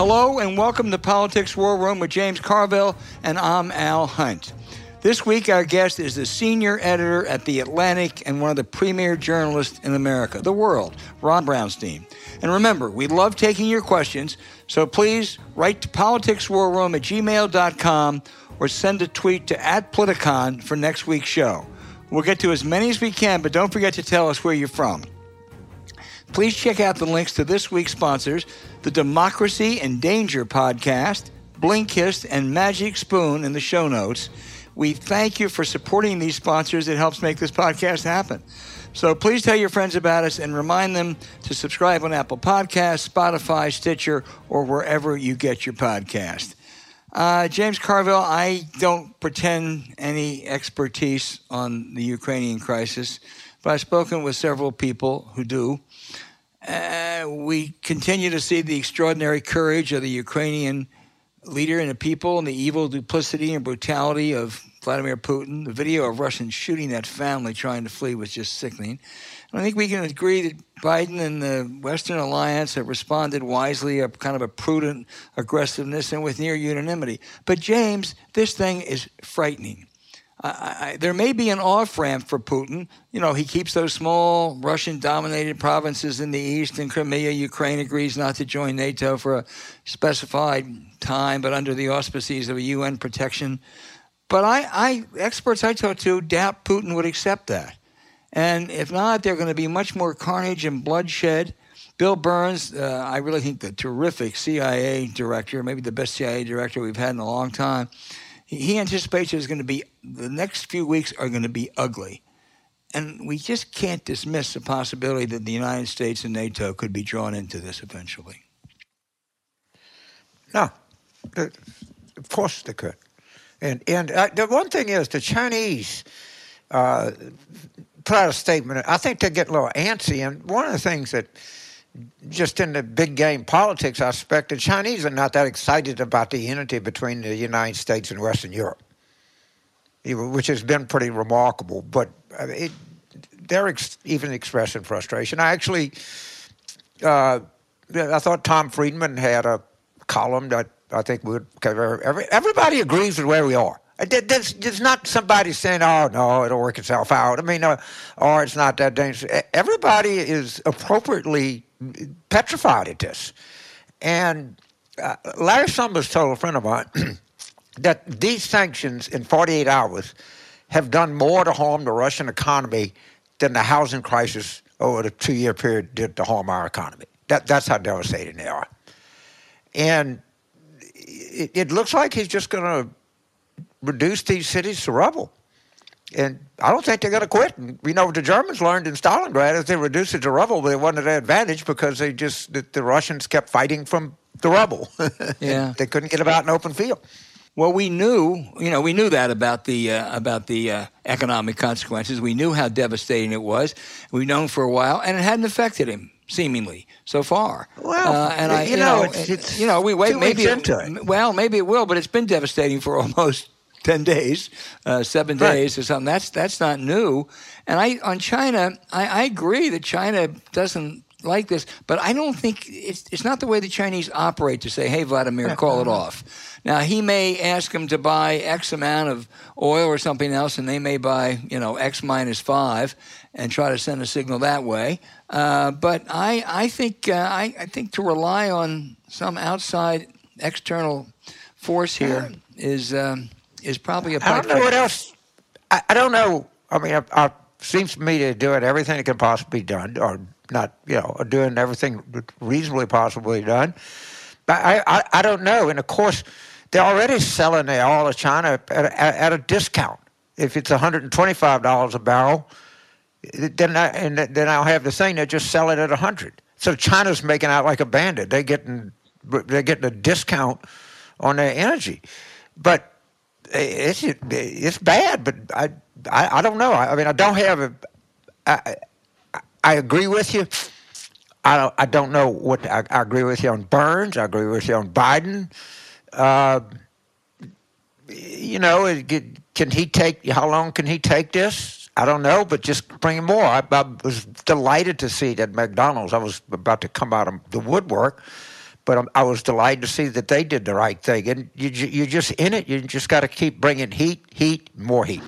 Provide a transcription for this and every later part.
Hello and welcome to Politics War Room with James Carville, and I'm Al Hunt. This week, our guest is the senior editor at The Atlantic and one of the premier journalists in America, the world, Ron Brownstein. And remember, we love taking your questions, so please write to politicswarroom at gmail.com or send a tweet to at Politicon for next week's show. We'll get to as many as we can, but don't forget to tell us where you're from. Please check out the links to this week's sponsors the Democracy and Danger podcast, Blinkist, and Magic Spoon in the show notes. We thank you for supporting these sponsors. It helps make this podcast happen. So please tell your friends about us and remind them to subscribe on Apple Podcasts, Spotify, Stitcher, or wherever you get your podcast. Uh, James Carville, I don't pretend any expertise on the Ukrainian crisis, but I've spoken with several people who do. Uh, we continue to see the extraordinary courage of the Ukrainian leader and the people and the evil duplicity and brutality of Vladimir Putin. The video of Russians shooting that family trying to flee was just sickening. And I think we can agree that Biden and the Western alliance have responded wisely, a kind of a prudent aggressiveness and with near unanimity. But, James, this thing is frightening. I, I, there may be an off ramp for Putin. You know, he keeps those small Russian dominated provinces in the east and Crimea. Ukraine agrees not to join NATO for a specified time, but under the auspices of a UN protection. But I, I experts I talked to doubt Putin would accept that. And if not, there's going to be much more carnage and bloodshed. Bill Burns, uh, I really think the terrific CIA director, maybe the best CIA director we've had in a long time, he anticipates there's going to be the next few weeks are going to be ugly. And we just can't dismiss the possibility that the United States and NATO could be drawn into this eventually. No, of course they could. And and uh, the one thing is the Chinese uh, put out a statement. I think they get a little antsy. And one of the things that just in the big game politics aspect, the Chinese are not that excited about the unity between the United States and Western Europe, which has been pretty remarkable. But uh, it, they're ex- even expressing frustration. I actually, uh, I thought Tom Friedman had a column that I think would cover. Every, everybody agrees with where we are. There's, there's not somebody saying, "Oh no, it'll work itself out." I mean, uh, or it's not that dangerous. Everybody is appropriately petrified at this. And uh, Larry Summers told a friend of mine that these sanctions in 48 hours have done more to harm the Russian economy than the housing crisis over the two-year period did to harm our economy. That, that's how devastating they are. And it, it looks like he's just going to reduce these cities to rubble. And I don't think they're going to quit. And, you know, the Germans learned in Stalingrad as they reduced it to rubble, they wasn't an advantage because they just the, the Russians kept fighting from the rubble. yeah, they couldn't get about an open field. Well, we knew, you know, we knew that about the uh, about the uh, economic consequences. We knew how devastating it was. We've known for a while, and it hadn't affected him seemingly so far. Well, uh, and I, you, you know, know, it's, it's, you know, we wait. Maybe it, well, maybe it will, but it's been devastating for almost 10 days, uh, seven right. days or something. That's, that's not new. And I, on China, I, I agree that China doesn't like this, but I don't think it's, it's not the way the Chinese operate to say, hey, Vladimir, call it off. Now, he may ask them to buy X amount of oil or something else, and they may buy, you know, X minus five and try to send a signal that way. Uh, but I, I, think, uh, I, I think to rely on some outside external force here is. Um, is probably a. I don't know what else. I, I don't know. I mean, it, it seems to me to doing everything that can possibly be done, or not, you know, doing everything reasonably possibly done. But I, I, I don't know. And of course, they're already selling the oil to China at, at, at a discount. If it's $125 a barrel, then I, and then I'll have the thing that just sell it at a 100. So China's making out like a bandit. They're getting they're getting a discount on their energy. But it's it's bad, but I I, I don't know. I, I, mean, I don't have a. I, I agree with you. I don't. I don't know what I, I agree with you on Burns. I agree with you on Biden. Uh, you know, can he take? How long can he take this? I don't know, but just bring him more. I, I was delighted to see that McDonald's. I was about to come out of the woodwork but I was delighted to see that they did the right thing. And you, you're just in it. You just got to keep bringing heat, heat, more heat.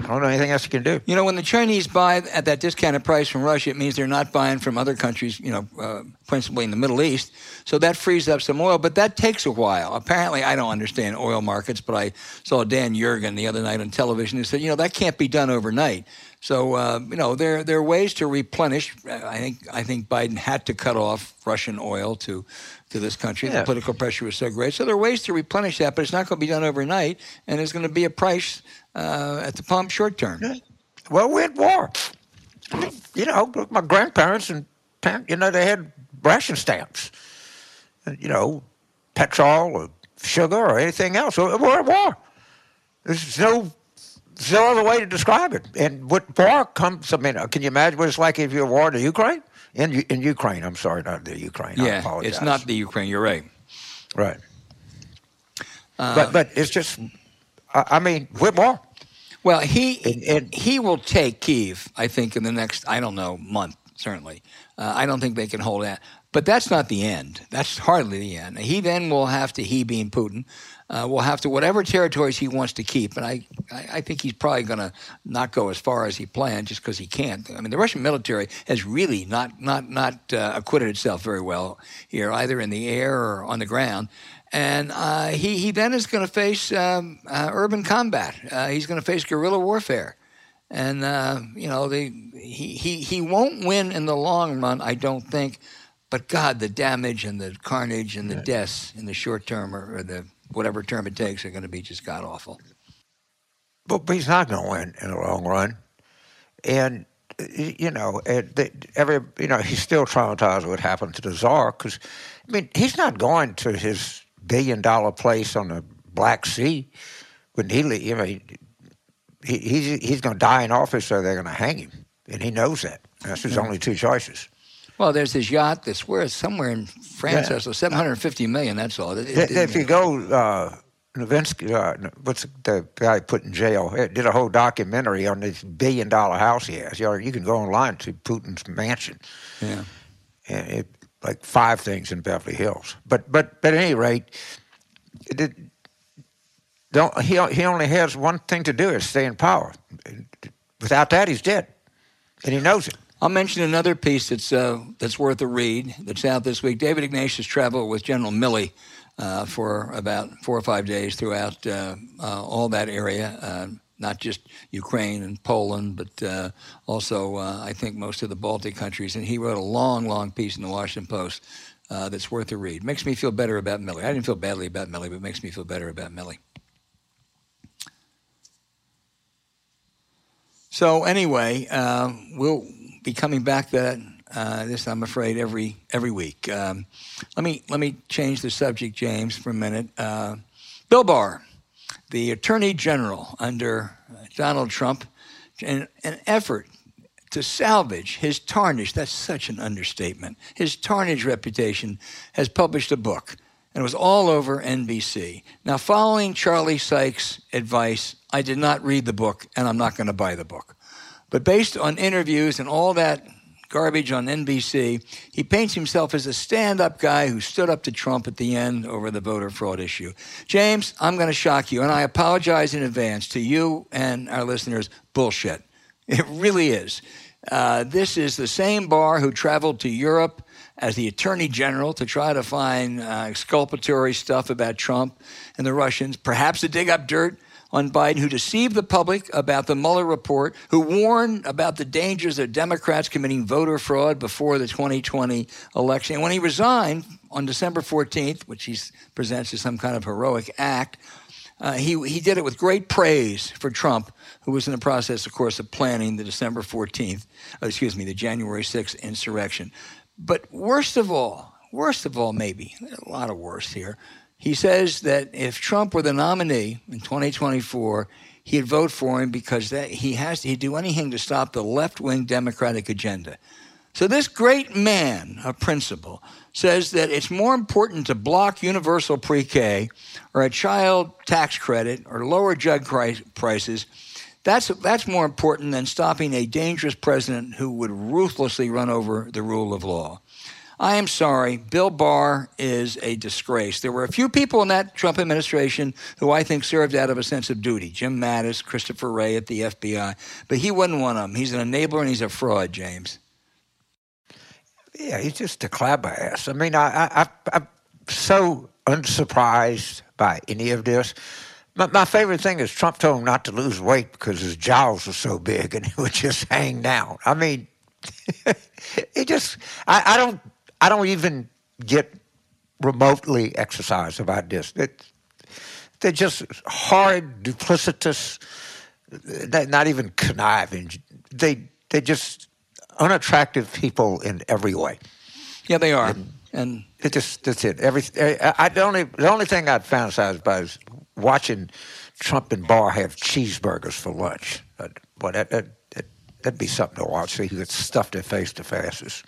I don't know anything else you can do. You know, when the Chinese buy at that discounted price from Russia, it means they're not buying from other countries, you know, uh, principally in the Middle East. So that frees up some oil, but that takes a while. Apparently, I don't understand oil markets, but I saw Dan Yergin the other night on television who said, you know, that can't be done overnight. So uh, you know there there are ways to replenish. I think I think Biden had to cut off Russian oil to to this country. Yeah. The political pressure was so great. So there are ways to replenish that, but it's not going to be done overnight, and there's going to be a price uh, at the pump short term. Yeah. Well, we're at war. You know, my grandparents and you know they had ration stamps. You know, petrol or sugar or anything else. We're at war. There's no there's no other way to describe it. And what war comes, I mean, can you imagine what it's like if you're war in Ukraine? In, in Ukraine, I'm sorry, not the Ukraine. Yeah, it's not the Ukraine. You're right. Right. Uh, but but it's just, I, I mean, with war. Well, he and, and, he will take Kiev. I think in the next, I don't know, month certainly. Uh, I don't think they can hold that. But that's not the end. That's hardly the end. He then will have to, he being Putin, uh, will have to, whatever territories he wants to keep, and I, I, I think he's probably going to not go as far as he planned just because he can't. I mean, the Russian military has really not, not, not uh, acquitted itself very well here, either in the air or on the ground. And uh, he, he then is going to face um, uh, urban combat. Uh, he's going to face guerrilla warfare and uh, you know they, he, he he won't win in the long run, I don't think. But God, the damage and the carnage and the right. deaths in the short term or, or, the whatever term it takes are going to be just god awful. But, he's not going to win in the long run, and you know, every you know he's still traumatized what happened to the czar because I mean he's not going to his billion dollar place on the Black Sea when he I mean he, he's he's going to die in office, so they're going to hang him, and he knows that. That's his only two choices. Well, there's his yacht that's worth somewhere in France, yeah. so 750 million. That's all. It, it, if you go, uh, Novinsky, uh, what's the guy put in jail? Did a whole documentary on this billion dollar house he has. You, know, you can go online to Putin's mansion. Yeah. And it, like five things in Beverly Hills. But but but at any rate, it, don't, he, he only has one thing to do is stay in power. Without that, he's dead, and he knows it. I'll mention another piece that's uh, that's worth a read. That's out this week. David Ignatius traveled with General Milley uh, for about four or five days throughout uh, uh all that area, uh, not just Ukraine and Poland, but uh, also I think most of the Baltic countries. And he wrote a long, long piece in the Washington Post that's worth a read. Makes me feel better about Milley. I didn't feel badly about Milley, but makes me feel better about Milley. So anyway, we'll be coming back that. Uh, this, I'm afraid, every every week. Um, let me let me change the subject, James, for a minute. Uh, Bill Barr, the Attorney General under Donald Trump, in an effort to salvage his tarnished, that's such an understatement, his tarnished reputation, has published a book. And it was all over NBC. Now, following Charlie Sykes' advice, I did not read the book, and I'm not going to buy the book. But based on interviews and all that garbage on NBC, he paints himself as a stand up guy who stood up to Trump at the end over the voter fraud issue. James, I'm going to shock you, and I apologize in advance to you and our listeners. Bullshit. It really is. Uh, this is the same Barr who traveled to Europe as the attorney general to try to find uh, exculpatory stuff about Trump and the Russians, perhaps to dig up dirt on Biden, who deceived the public about the Mueller report, who warned about the dangers of Democrats committing voter fraud before the 2020 election. And when he resigned on December 14th, which he presents as some kind of heroic act, uh, he, he did it with great praise for Trump, who was in the process, of course, of planning the December 14th, uh, excuse me, the January 6th insurrection. But worst of all, worst of all, maybe, a lot of worse here, he says that if Trump were the nominee in 2024, he'd vote for him because that he has to, he'd do anything to stop the left-wing Democratic agenda. So this great man of principle says that it's more important to block universal pre-K or a child tax credit or lower drug prices. That's, that's more important than stopping a dangerous president who would ruthlessly run over the rule of law. I am sorry. Bill Barr is a disgrace. There were a few people in that Trump administration who I think served out of a sense of duty. Jim Mattis, Christopher Wray at the FBI. But he wasn't one of them. He's an enabler and he's a fraud, James. Yeah, he's just a clapbass. I mean, I, I, I'm so unsurprised by any of this. My, my, favorite thing is Trump told him not to lose weight because his jowls were so big and he would just hang down. I mean, it just I, I, don't I don't even get remotely exercised about this. It, they're just hard, duplicitous, not even conniving. They they just unattractive people in every way. Yeah, they are. And, and it just that's it. Every eh, I, the only the only thing I'd fantasize about is watching Trump and Barr have cheeseburgers for lunch. But that, that, that, that'd be something to watch. See who gets stuffed their face the fastest.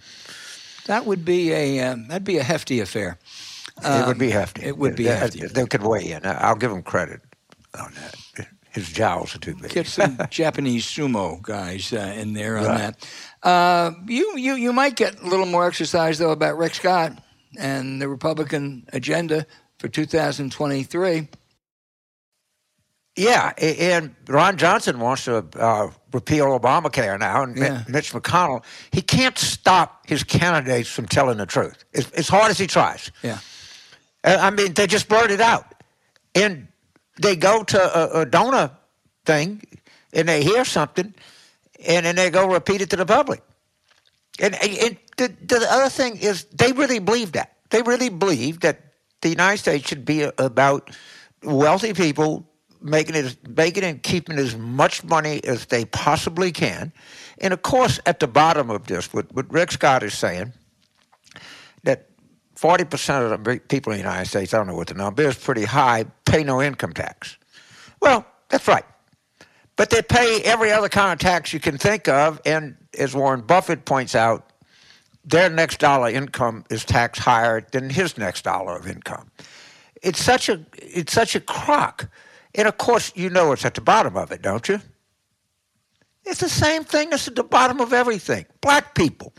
That would be a um, that'd be a hefty affair. Um, it would be um, hefty. It would be they, hefty. They could weigh in. I'll give them credit on that. His jowls are too big. Get some Japanese sumo guys uh, in there on right. that. Uh, you, you, you might get a little more exercise though about Rick Scott and the Republican agenda for 2023. Yeah, and Ron Johnson wants to uh, repeal Obamacare now, and yeah. Mitch McConnell, he can't stop his candidates from telling the truth, as, as hard as he tries. Yeah. I mean, they just blurt it out. And they go to a, a donor thing, and they hear something, and then they go repeat it to the public. And, and the, the other thing is, they really believe that. They really believe that the United States should be about wealthy people making it, making and keeping as much money as they possibly can. And of course, at the bottom of this, what, what Rick Scott is saying, that 40% of the people in the United States, I don't know what the number is, pretty high, pay no income tax. Well, that's right. But they pay every other kind of tax you can think of. And as Warren Buffett points out, their next dollar income is taxed higher than his next dollar of income. It's such a it's such a crock. And of course, you know it's at the bottom of it, don't you? It's the same thing that's at the bottom of everything. Black people.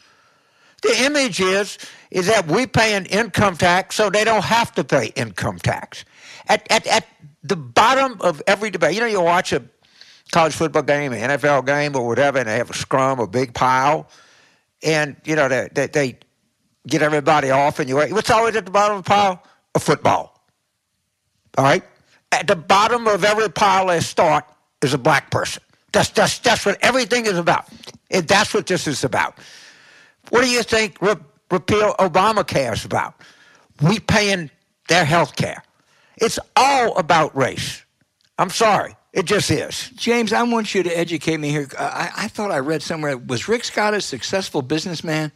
The image is is that we pay an income tax so they don't have to pay income tax. At, at, at the bottom of every debate, you know, you watch a college football game, an NFL game, or whatever, and they have a scrum, a big pile, and you know they, they, they get everybody off, and you what's always at the bottom of the pile? A football. All right at the bottom of every pile of thought is a black person. That's, that's, that's what everything is about. And that's what this is about. What do you think re- repeal Obamacare is about? We paying their health care. It's all about race. I'm sorry. It just is. James, I want you to educate me here. I, I thought I read somewhere was Rick Scott a successful businessman?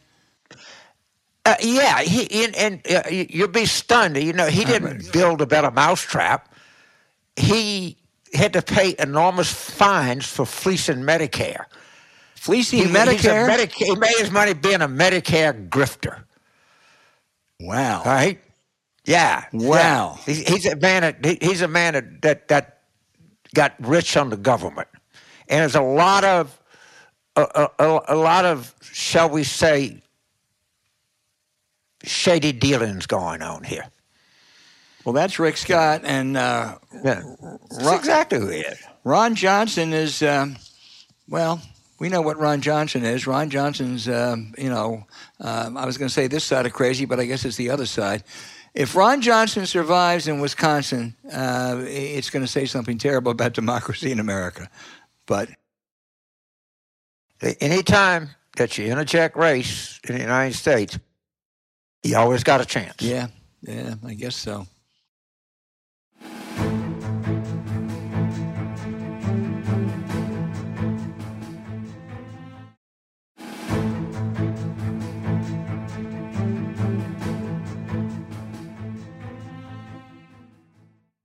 Uh, yeah, he, and, and uh, you'll be stunned. You know, he didn't build a better mousetrap he had to pay enormous fines for fleecing Medicare. Fleecing he, Medicare? Medica- he made his money being a Medicare grifter. Wow. Right? Yeah. Wow. Yeah. He's, he's, a man. That, he's a man that, that, that got rich on the government, and there's a lot of a, a, a lot of shall we say shady dealings going on here. Well, that's Rick Scott, and uh, yeah. Ron, exactly who he is. Ron Johnson is, um, well, we know what Ron Johnson is. Ron Johnson's, um, you know, um, I was going to say this side of crazy, but I guess it's the other side. If Ron Johnson survives in Wisconsin, uh, it's going to say something terrible about democracy in America. But anytime that you interject race in the United States, you always got a chance. Yeah, yeah, I guess so.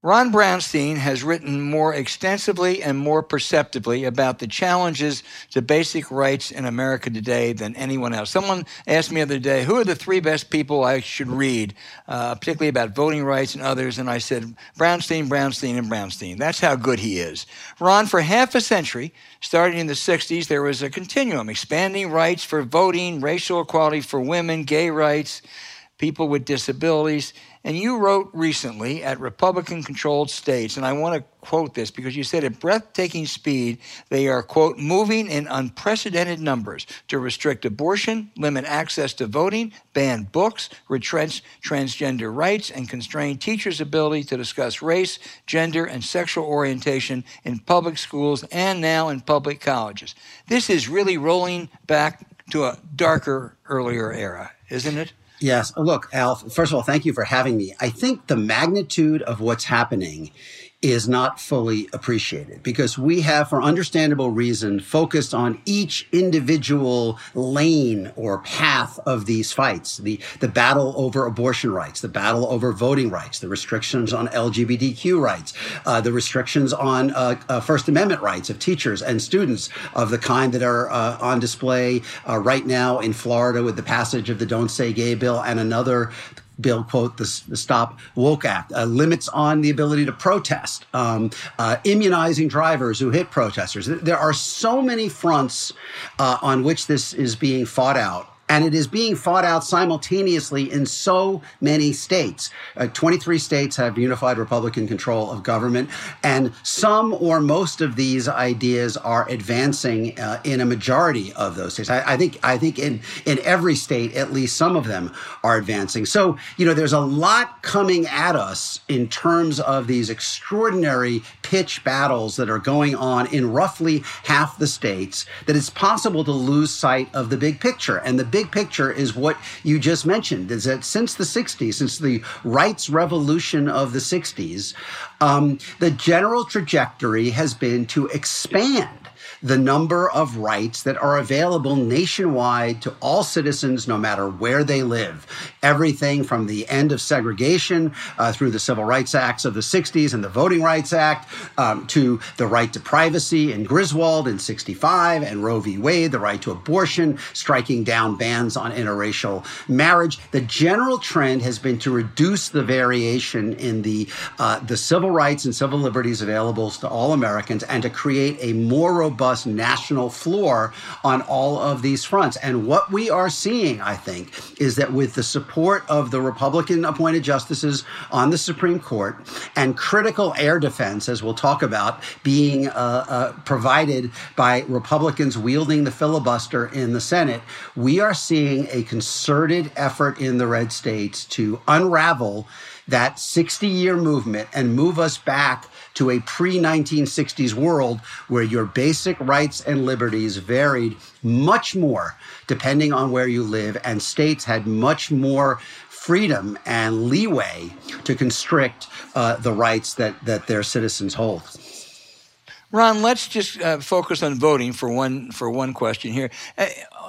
Ron Brownstein has written more extensively and more perceptively about the challenges to basic rights in America today than anyone else. Someone asked me the other day, who are the three best people I should read, uh, particularly about voting rights and others? And I said, Brownstein, Brownstein, and Brownstein. That's how good he is. Ron, for half a century, starting in the 60s, there was a continuum expanding rights for voting, racial equality for women, gay rights, people with disabilities. And you wrote recently at Republican controlled states, and I want to quote this because you said at breathtaking speed, they are, quote, moving in unprecedented numbers to restrict abortion, limit access to voting, ban books, retrench transgender rights, and constrain teachers' ability to discuss race, gender, and sexual orientation in public schools and now in public colleges. This is really rolling back to a darker, earlier era, isn't it? Yes. Look, Al, first of all, thank you for having me. I think the magnitude of what's happening is not fully appreciated because we have, for understandable reason, focused on each individual lane or path of these fights. The, the battle over abortion rights, the battle over voting rights, the restrictions on LGBTQ rights, uh, the restrictions on uh, uh, First Amendment rights of teachers and students of the kind that are uh, on display uh, right now in Florida with the passage of the Don't Say Gay bill and another bill, quote, the, the Stop Woke Act, uh, limits on the ability to protest, um, uh, immunizing drivers who hit protesters. There are so many fronts uh, on which this is being fought out and it is being fought out simultaneously in so many states. Uh, 23 states have unified Republican control of government, and some or most of these ideas are advancing uh, in a majority of those states. I, I, think I think in in every state, at least some of them are advancing. So you know, there's a lot coming at us in terms of these extraordinary pitch battles that are going on in roughly half the states. That it's possible to lose sight of the big picture and the big picture is what you just mentioned is that since the 60s, since the rights revolution of the 60s, um, the general trajectory has been to expand the number of rights that are available nationwide to all citizens, no matter where they live. Everything from the end of segregation uh, through the Civil Rights Acts of the 60s and the Voting Rights Act um, to the right to privacy in Griswold in 65 and Roe v. Wade, the right to abortion, striking down bans on interracial marriage. The general trend has been to reduce the variation in the, uh, the civil rights and civil liberties available to all Americans and to create a more robust national floor on all of these fronts. And what we are seeing, I think, is that with the support of the Republican appointed justices on the Supreme Court and critical air defense, as we'll talk about, being uh, uh, provided by Republicans wielding the filibuster in the Senate, we are seeing a concerted effort in the red states to unravel that 60 year movement and move us back to a pre 1960s world where your basic rights and liberties varied much more depending on where you live, and states had much more freedom and leeway to constrict uh, the rights that, that their citizens hold. Ron, let's just uh, focus on voting for one for one question here. Uh,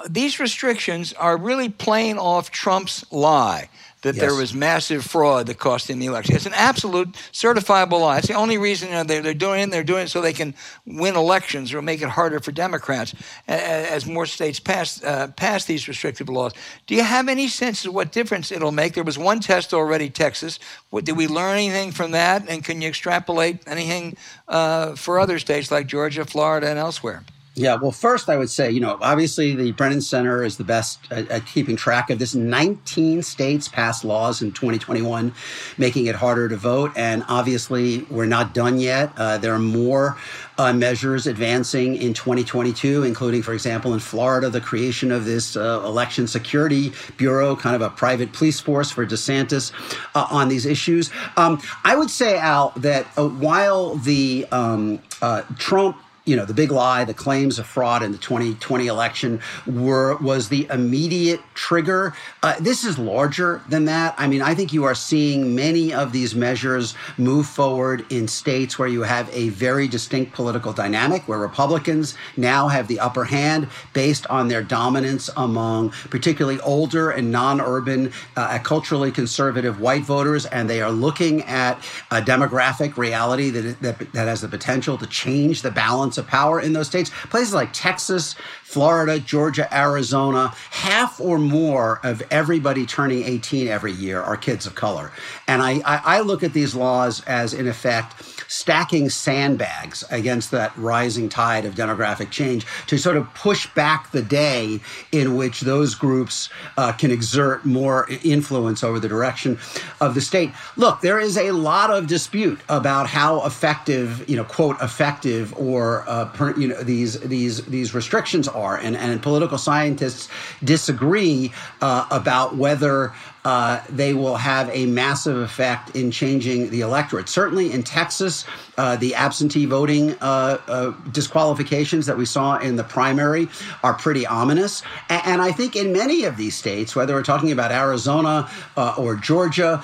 these restrictions are really playing off Trump's lie that yes. there was massive fraud that cost him the election. It's an absolute certifiable lie. It's the only reason you know, they're, they're doing it. They're doing it so they can win elections or make it harder for Democrats as more states pass uh, pass these restrictive laws. Do you have any sense of what difference it'll make? There was one test already, Texas. What, did we learn anything from that? And can you extrapolate anything uh, for other states like Georgia, Florida, and elsewhere? Yeah, well, first I would say, you know, obviously the Brennan Center is the best at, at, keeping track of this. 19 states passed laws in 2021 making it harder to vote. And obviously, we're not done yet. Uh, there are more uh, measures advancing in 2022, including, for example, in Florida, the creation of this uh, election security bureau, kind of a private police force for DeSantis uh, on these issues. Um, I would say, Al, that uh, while the um, uh, Trump you know, the big lie, the claims of fraud in the 2020 election were was the immediate trigger. Uh, this is larger than that. I mean, I think you are seeing many of these measures move forward in states where you have a very distinct political dynamic, where Republicans now have the upper hand based on their dominance among particularly older and non-urban, uh, culturally conservative white voters, and they are looking at a demographic reality that, that that has the potential to change the balance of power in those states. Places like Texas, Florida, Georgia, Arizona, half or more of everybody turning 18 every year are kids of color. And I, I, I look at these laws as, in effect, stacking sandbags against that rising tide of demographic change to sort of push back the day in which those groups uh, can exert more influence over the direction of the state. Look, there is a lot of dispute about how effective, you know, quote effective or uh, per, you know these these these restrictions are, and and political scientists disagree uh, about whether uh, they will have a massive effect in changing the electorate. Certainly in Texas, uh, the absentee voting uh, uh disqualifications that we saw in the primary are pretty ominous. And, and, I think in many of these states, whether we're talking about Arizona uh, or Georgia,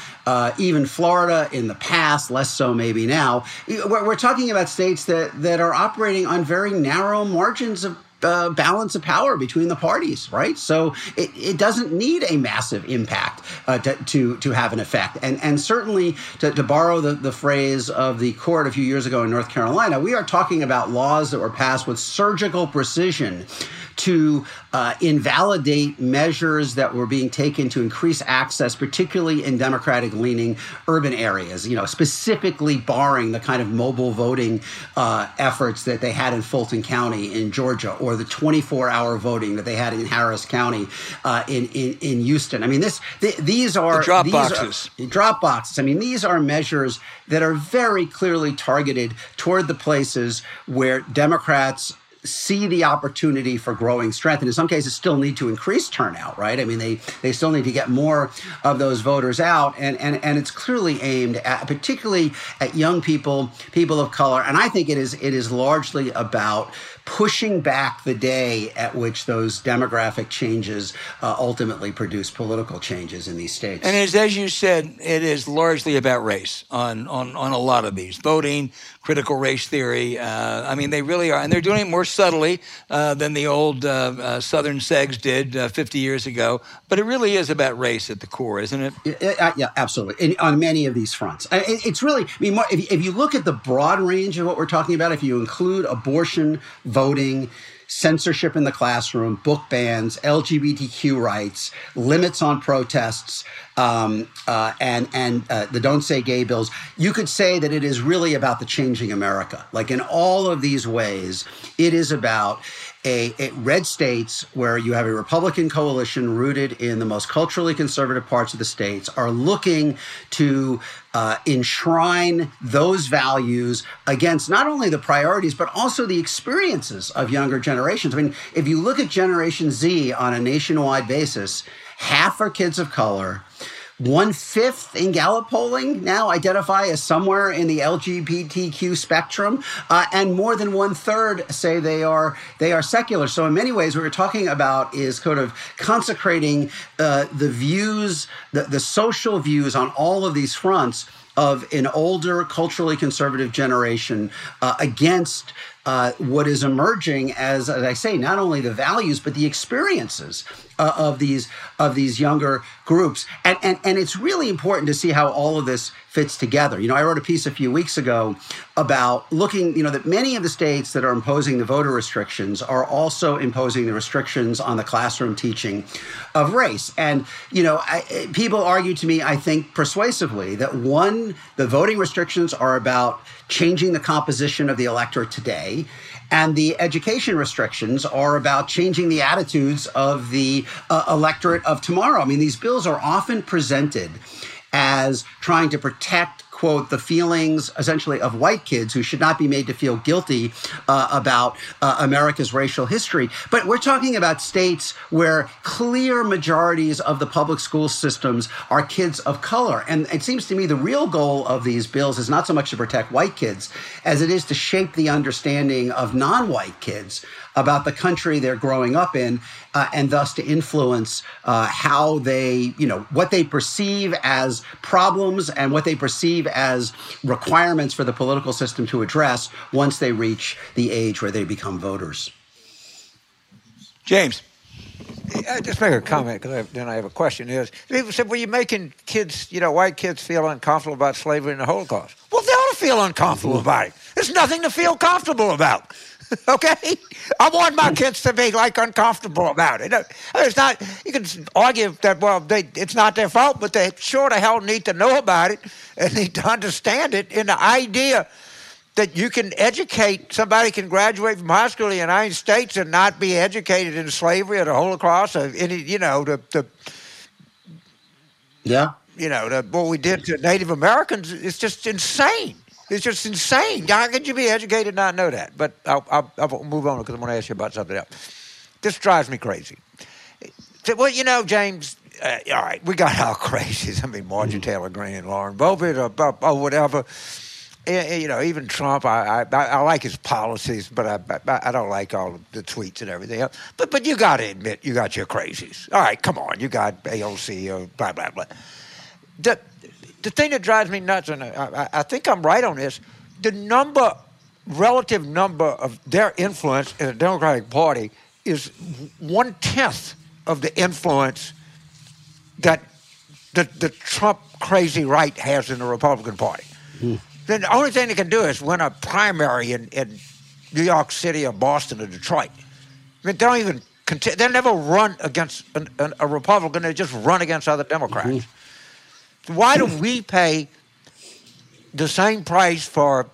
even Florida in the past, less so maybe now, we're, we're talking about states that, that are operating on very narrow margins of uh, balance of power between the parties, right? So it, it doesn't need a massive impact uh, to, to, to have an effect. And and certainly to, to borrow the, the phrase of the court a few years ago in North Carolina, we are talking about laws that were passed with surgical precision to uh, invalidate measures that were being taken to increase access, particularly in Democratic leaning urban areas, you know, specifically barring the kind of mobile voting uh, efforts that they had in Fulton County in Georgia or the 24 hour voting that they had in Harris County uh, in, in, in Houston. I mean, this th- these are the drop boxes. Are, drop boxes. I mean, these are measures that are very clearly targeted toward the places where Democrats see the opportunity for growing strength. And in some cases still need to increase turnout right? I mean they they still need to get more of those voters out. And and, and it's clearly aimed at particularly at young people people of color. And i think it is it is largely about pushing back the day at which those demographic changes uh, ultimately produce political changes in these states. And as, as you said, it is largely about race on, on, on a lot of these voting, critical race theory. Uh, I mean, they really are. And they're doing it more subtly uh, than the old uh, uh, Southern segs did uh, 50 years ago. But it really is about race at the core, isn't it? Yeah, yeah absolutely. And on many of these fronts. It's really, I mean, if, if you look at the broad range of what we're talking about, if you include abortion, voting, censorship in the classroom, book bans, LGBTQ rights, limits on protests, um, uh, and and uh, the Don't Say Gay bills. You could say that it is really about the changing America. Like in all of these ways, it is about a, a, red states where you have a Republican coalition rooted in the most culturally conservative parts of the states are looking to uh, enshrine those values against not only the priorities but also the experiences of younger generations. I mean, if you look at Generation Z on a nationwide basis, half are kids of color. One fifth in Gallup polling now identify as somewhere in the LGBTQ spectrum, uh, and more than one third say they are they are secular. So in many ways, what we're talking about is kind of consecrating uh, the views, the, the social views on all of these fronts of an older, culturally conservative generation uh, against uh, what is emerging as, as I say, not only the values but the experiences uh, of these of these younger groups, and, and and it's really important to see how all of this fits together. You know, I wrote a piece a few weeks ago about looking, you know, that many of the states that are imposing the voter restrictions are also imposing the restrictions on the classroom teaching of race. And, you know, I, people argue to me, I think persuasively, that one, the voting restrictions are about changing the composition of the electorate today. And the education restrictions are about changing the attitudes of the uh, electorate of tomorrow. I mean, these bills are often presented as trying to protect quote, the feelings essentially of white kids who should not be made to feel guilty uh, about uh, America's racial history. But we're talking about states where clear majorities of the public school systems are kids of color. And it seems to me the real goal of these bills is not so much to protect white kids as it is to shape the understanding of non white kids about the country they're growing up in, uh, and thus to influence uh, how they, you know, what they perceive as problems and what they perceive as requirements for the political system to address once they reach the age where they become voters. James. I just make a comment because then I have a question. Is people said, "Well, you're making kids, you know, white kids feel uncomfortable about slavery and the Holocaust." Well, they ought to feel uncomfortable about it. There's nothing to feel comfortable about. okay? I want my kids to be like uncomfortable about it. It's not. You can argue that well, they, it's not their fault, but they sure the hell need to know about it and need to understand it. And the idea that you can educate somebody can graduate from high school in the United States and not be educated in slavery or the Holocaust or any, you know, the, the yeah, you know, the, what we did to Native Americans is just insane. It's just insane. How could you be educated and not know that? But I'll, I'll, I'll move on because I'm going to ask you about something else. This drives me crazy. Well, you know, James, uh, all right, we got our crazies. I mean, Marjorie mm-hmm. Taylor Greene, Lauren Boebert, or, or, or whatever. You know, even Trump, I, I, I like his policies, but I, I don't like all the tweets and everything else. But but you got to admit, you got your crazies. All right, come on, you got AOC or blah blah blah. The, the thing that drives me nuts, and I, I think I'm right on this, the number, relative number of their influence in the Democratic Party is one tenth of the influence that the, the Trump crazy right has in the Republican Party. Mm. Then the only thing they can do is win a primary in, in New York City or Boston or Detroit. I mean, they don't even they never run against an, an, a Republican. They just run against other Democrats. Mm-hmm. Why do we pay the same price for,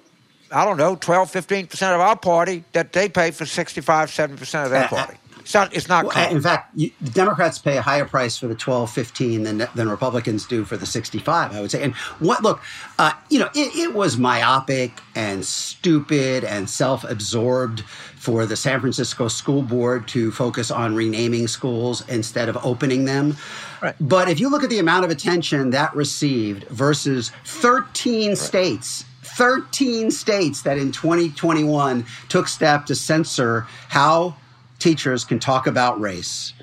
I don't know, 12, 15% of our party that they pay for 65, 70% of their party? It's not, it's not well, in fact, you, the Democrats pay a higher price for the 12, 15 than, than Republicans do for the 65, I would say. And what, look, uh, you know, it, it was myopic and stupid and self absorbed for the San Francisco School Board to focus on renaming schools instead of opening them. Right. But if you look at the amount of attention that received versus 13 right. states 13 states that in 2021 took step to censor how teachers can talk about race.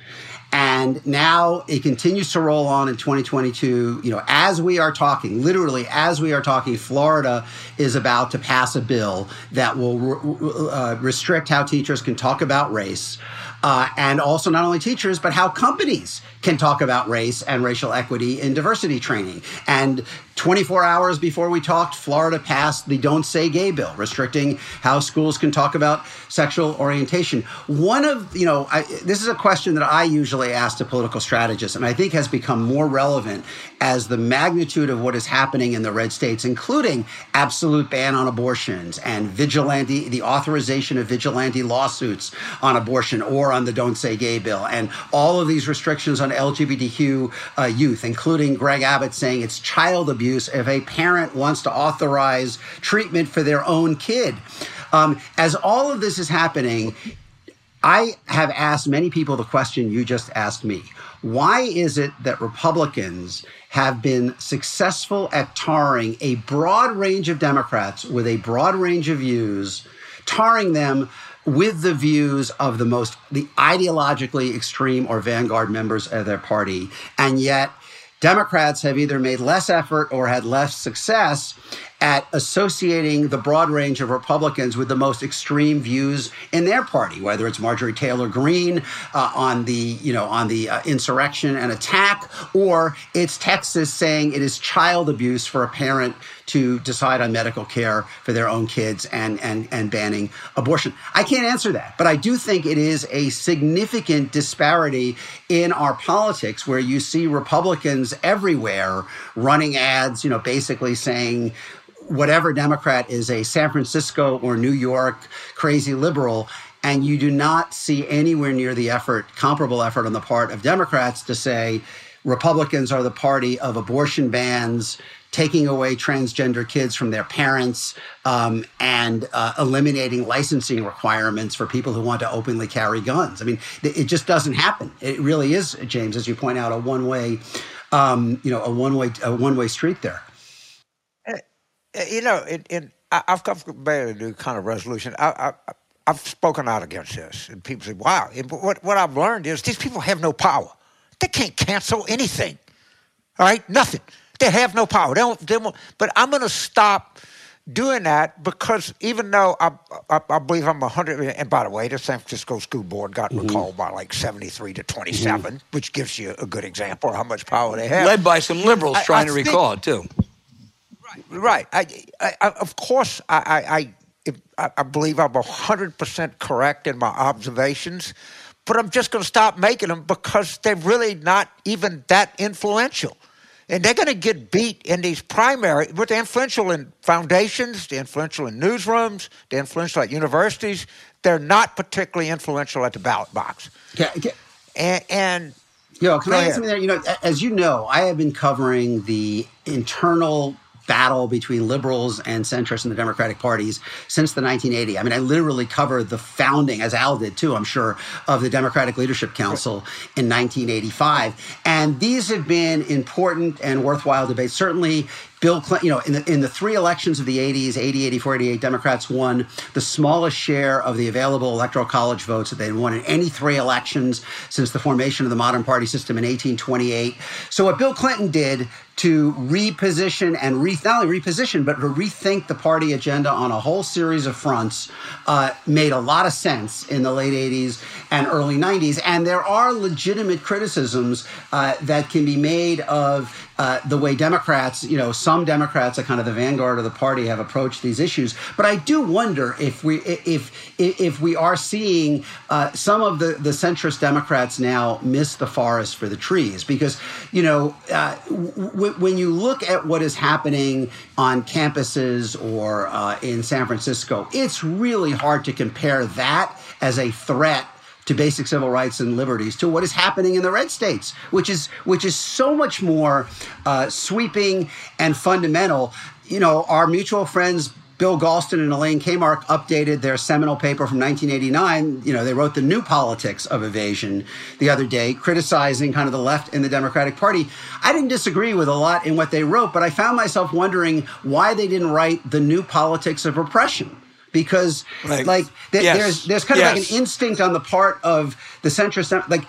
And now it continues to roll on in 2022. You know, as we are talking, literally as we are talking, Florida is about to pass a bill that will re- uh, restrict how teachers can talk about race. Uh, and also not only teachers, but how companies can talk about race and racial equity in diversity training. And 24 hours before we talked, Florida passed the Don't Say Gay bill, restricting how schools can talk about sexual orientation. One of, you know, I, this is a question that I usually ask to political strategists, and I think has become more relevant as the magnitude of what is happening in the red states, including absolute ban on abortions and vigilante, the authorization of vigilante lawsuits on abortion or on the Don't Say Gay bill, and all of these restrictions on LGBTQ uh, youth, including Greg Abbott saying it's child abuse abuse if a parent wants to authorize treatment for their own kid. Um, as all of this is happening, I have asked many people the question you just asked me. Why is it that Republicans have been successful at tarring a broad range of Democrats with a broad range of views, tarring them with the views of the most the ideologically extreme or vanguard members of their party. And yet Democrats have either made less effort or had less success at associating the broad range of Republicans with the most extreme views in their party, whether it's Marjorie Taylor Greene uh, on the you know on the uh, insurrection and attack, or it's Texas saying it is child abuse for a parent to decide on medical care for their own kids and and and banning abortion. I can't answer that, but I do think it is a significant disparity in our politics where you see Republicans everywhere running ads, you know, basically saying whatever Democrat is a San Francisco or New York crazy liberal. And you do not see anywhere near the effort, comparable effort on the part of Democrats to say Republicans are the party of abortion bans, taking away transgender kids from their parents, um, and uh, eliminating licensing requirements for people who want to openly carry guns. I mean, it just doesn't happen. It really is, James, as you point out, a one way, um, you know, a one way, a one way street there. Uh, you know, in, in I, have come to do kind of resolution. I, I, I've spoken out against this, and people say, "Wow!" what what I've learned is these people have no power. They can't cancel anything. All right, nothing. They have no power. They don't. They won't. But I'm going to stop doing that because even though I, I, I, believe I'm 100, and by the way, the San Francisco School Board got mm-hmm. recalled by like 73 to 27, mm-hmm. which gives you a good example of how much power they have. Led by some liberals I, trying to think, recall it, too. Right. right. of course, I, I, I believe I'm 100% correct in my observations, but I'm just going to stop making them because they're really not even that influential. And they're going to get beat in these primary, but they're influential in foundations, they're influential in newsrooms, they're influential at universities. They're not particularly influential at the ballot box. Yeah, yeah. And, and Yo, can I add something there? You know, as you know, I have been covering the internal battle between liberals and centrists in the Democratic parties since the 1980. I mean, I literally covered the founding, as Al did too, I'm sure, of the Democratic Leadership Council in 1985. And these have been important and worthwhile debates. Certainly, Bill Clinton, you know, in the, in the three elections of the 80s, 80, 84, 88, Democrats won the smallest share of the available electoral college votes that they'd won in any three elections since the formation of the modern party system in 1828. So what Bill Clinton did to reposition and re, not only reposition, but to rethink the party agenda on a whole series of fronts uh, made a lot of sense in the late 80s and early 90s. And there are legitimate criticisms uh, that can be made of uh, the way Democrats, you know, some Democrats are kind of the vanguard of the party have approached these issues. But I do wonder if we if if we are seeing uh, some of the the centrist Democrats now miss the forest for the trees because you know uh, w- when you look at what is happening on campuses or uh, in San Francisco, it's really hard to compare that as a threat to basic civil rights and liberties to what is happening in the red states, which is which is so much more uh, sweeping and fundamental. You know, our mutual friends Bill Galston and Elaine Kamarck updated their seminal paper from 1989. You know, they wrote the new politics of evasion the other day, criticizing kind of the left in the Democratic Party. I didn't disagree with a lot in what they wrote, but I found myself wondering why they didn't write the new politics of repression because like, like th- yes. there's there's kind yes. of like an instinct on the part of the centrist like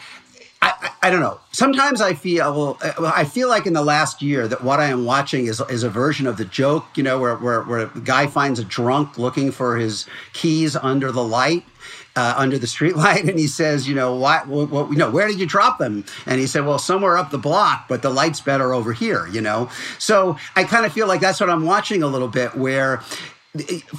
I, I, I, don't know. Sometimes I feel I feel like in the last year that what I am watching is is a version of the joke, you know, where where, where a guy finds a drunk looking for his keys under the light. Uh, under the street light, and he says, "You know what, what, what? You know, where did you drop them?" And he said, "Well, somewhere up the block, but the light's better over here." You know, so I kind of feel like that's what I'm watching a little bit, where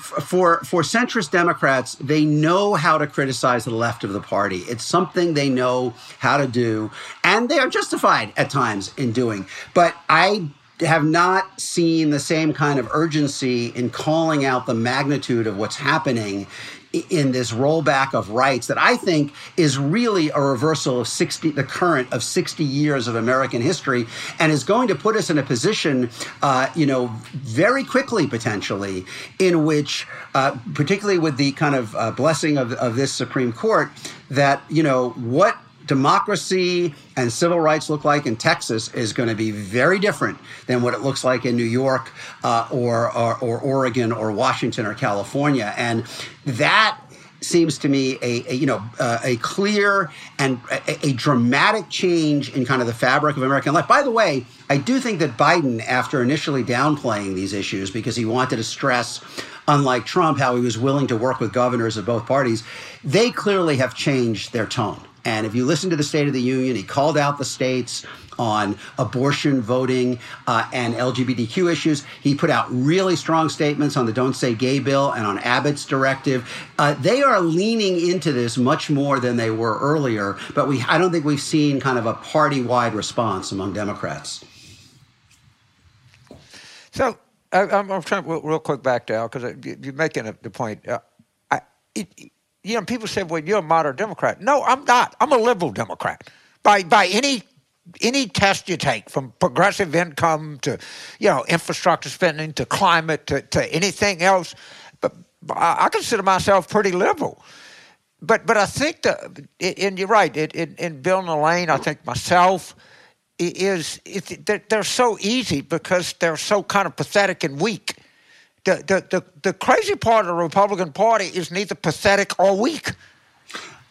for for centrist Democrats, they know how to criticize the left of the party. It's something they know how to do, and they are justified at times in doing. But I have not seen the same kind of urgency in calling out the magnitude of what's happening in this rollback of rights that I think is really a reversal of 60, the current of 60 years of American history, and is going to put us in a position, uh, you know, very quickly potentially, in which, uh, particularly with the kind of uh, blessing of, of this Supreme Court, that you know what democracy and civil rights look like in Texas is going to be very different than what it looks like in New York uh, or, or, or Oregon or Washington or California, and that seems to me a, a you know uh, a clear and a, a, dramatic change in kind of the fabric of American life. By the way, I do think that Biden, after initially downplaying these issues because he wanted to stress, unlike Trump, how he was willing to work with governors of both parties, they clearly have changed their tone. And if you listen to the State of the Union, he called out the states on abortion, voting, uh, and LGBTQ issues. He put out really strong statements on the Don't Say Gay bill and on Abbott's directive. Uh, they are leaning into this much more than they were earlier, but we I don't think we've seen kind of a party wide response among Democrats. So I, am trying real, real, quick back to Al because you're making a, the point. Uh, I, it, you know, people say, well, you're a moderate Democrat. No, I'm not. I'm a liberal Democrat by, by any any test you take, from progressive income to, you know, infrastructure spending to climate to, to anything else, but I, consider myself pretty liberal. But but I think that, and you're right. In, in Bill Elaine, I think myself is it, they're so easy because they're so kind of pathetic and weak. The, the, the, the crazy part of the Republican Party is neither pathetic or weak.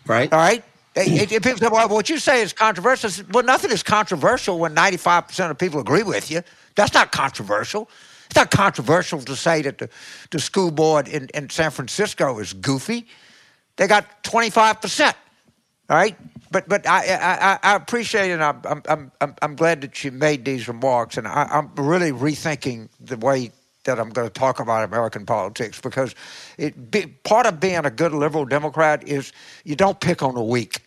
Right. All right. People say, well, what you say is controversial. Well, nothing is controversial when 95% of people agree with you. That's not controversial. It's not controversial to say that the, the school board in, in San Francisco is goofy. They got 25%. All right? But but I I, I appreciate it. I'm, I'm I'm I'm glad that you made these remarks, and I, I'm really rethinking the way that I'm going to talk about American politics because it be, part of being a good liberal Democrat is you don't pick on the weak.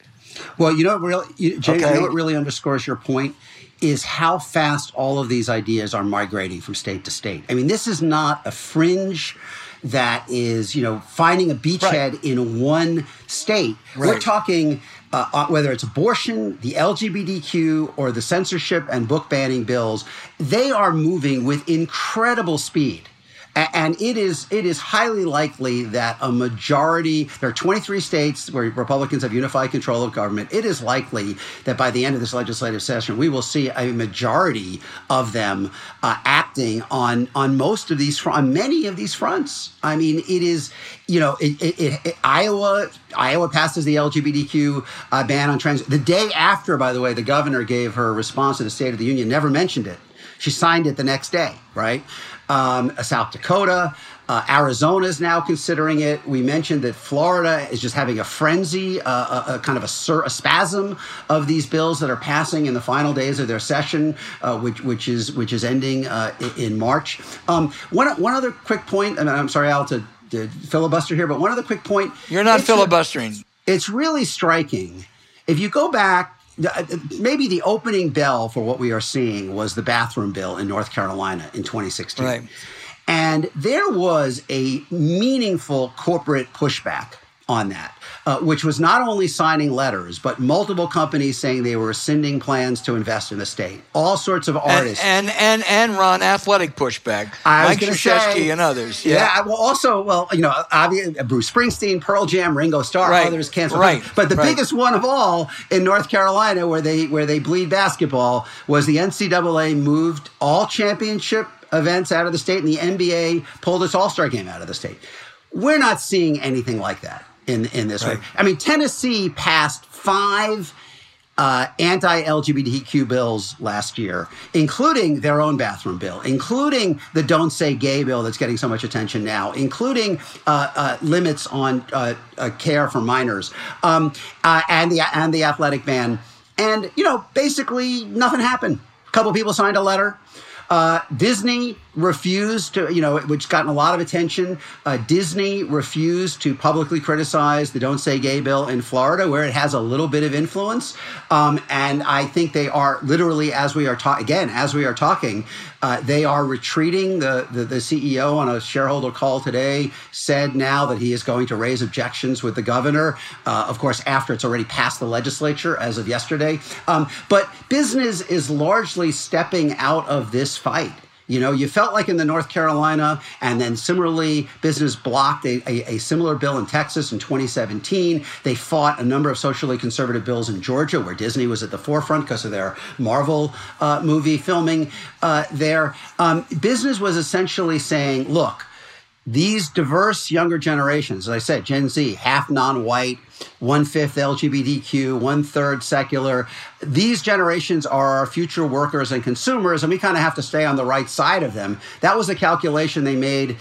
Well, you know what really, you, James, okay. you know what really underscores your point is how fast all of these ideas are migrating from state to state. I mean, this is not a fringe that is, you know, finding a beachhead right. in one state. Right. We're talking uh, uh whether it's abortion, the LGBTQ, or the censorship and book banning bills, they are moving with incredible speed. And it is it is highly likely that a majority there are 23 states where Republicans have unified control of government. It is likely that by the end of this legislative session, we will see a majority of them uh, acting on on most of these on many of these fronts. I mean, it is you know it, it, it, Iowa Iowa passes the LGBTQ uh, ban on trans. The day after, by the way, the governor gave her response to the State of the Union, never mentioned it. She signed it the next day, right? Um, South Dakota, uh, Arizona is now considering it. We mentioned that Florida is just having a frenzy, uh, a, a, kind of a, sur- a, spasm of these bills that are passing in the final days of their session, uh, which which is which is ending uh, in March. Um, one one other quick point, and I'm sorry, Al, to, to filibuster here, but one other quick point. You're not filibustering. it's really striking. If you go back uh, Uh, maybe the opening bell for what we are seeing was the bathroom bill in North Carolina in 2016. Right. And there was a meaningful corporate pushback on that uh, which was not only signing letters, but multiple companies saying they were rescinding plans to invest in the state. All sorts of artists. And and and, and Ron Athletic pushback. I Mike Krzyzewski and others. Yeah. yeah. Well, also, well, you know, obviously, Bruce Springsteen, Pearl Jam, Ringo Starr, right. others canceled. Right. But the right. biggest one of all in North Carolina, where they where they bleed basketball, was the NCAA moved all championship events out of the state, and the NBA pulled its All Star game out of the state. We're not seeing anything like that in in this right. way. I mean, Tennessee passed five uh, anti-LGBTQ bills last year, including their own bathroom bill, including the "Don't Say Gay" bill that's getting so much attention now, including uh, uh, limits on uh, uh, care for minors, um, uh, and the and the athletic ban. And you know, basically, nothing happened. A couple people signed a letter. Uh, Disney refused to, you know, which gotten a lot of attention. Uh, Disney refused to publicly criticize the "Don't Say Gay" bill in Florida, where it has a little bit of influence. Um, and I think they are literally, as we are talking again, as we are talking, uh, they are retreating. The, the, the CEO on a shareholder call today said now that he is going to raise objections with the governor. Uh, of course, after it's already passed the legislature as of yesterday. Um, but business is largely stepping out of this fight. You know, you felt like in the North Carolina, and then similarly, business blocked a, a, a, similar bill in Texas in 2017. They fought a number of socially conservative bills in Georgia, where Disney was at the forefront because of their Marvel uh, movie filming uh, there. Um, business was essentially saying, look, these diverse younger generations, as I said, Gen Z, half non white, one fifth LGBTQ, one third secular. These generations are our future workers and consumers, and we kind of have to stay on the right side of them. That was the calculation they made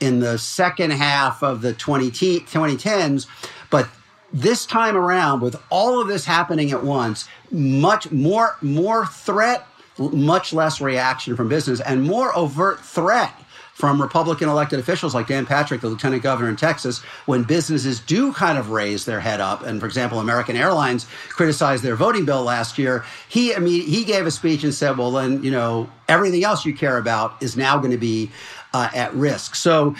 in the second half of the 20 2010s. But this time around, with all of this happening at once, much more, more threat, much less reaction from business, and more overt threat from Republican elected officials like Dan Patrick, the lieutenant governor in Texas, when businesses do kind of raise their head up. And for example, American Airlines criticized their voting bill last year. He I mean, he gave a speech and said, "Well, then you know everything else you care about is now going to be." Uh, at risk. So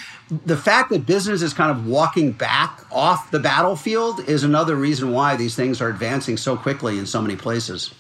the fact that business is kind of walking back off the battlefield is another reason why these things are advancing so quickly in so many places.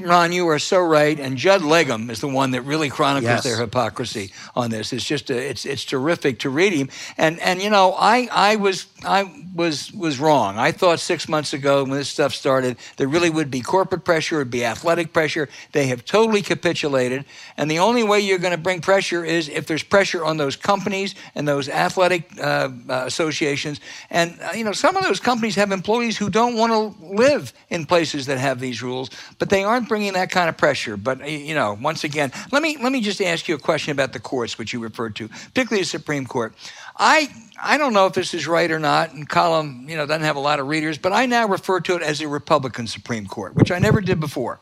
Ron, you are so right, and Judd Legum is the one that really chronicles Yes. their hypocrisy on this. It's just a, it's it's terrific to read him, and and you know I I was I was was wrong. I thought six months ago when this stuff started there really would be corporate pressure, it'd be athletic pressure. They have totally capitulated, and the only way you're going to bring pressure is if there's pressure on those companies and those athletic uh, uh, associations, and uh, you know some of those companies have employees who don't want to live in places that have these rules, but they aren't bringing that kind of pressure. But you know, once again, let me let me just ask you a question about the courts, which you referred to, particularly the Supreme Court. I I don't know if this is right or not, and column you know doesn't have a lot of readers, but I now refer to it as a Republican Supreme Court, which I never did before.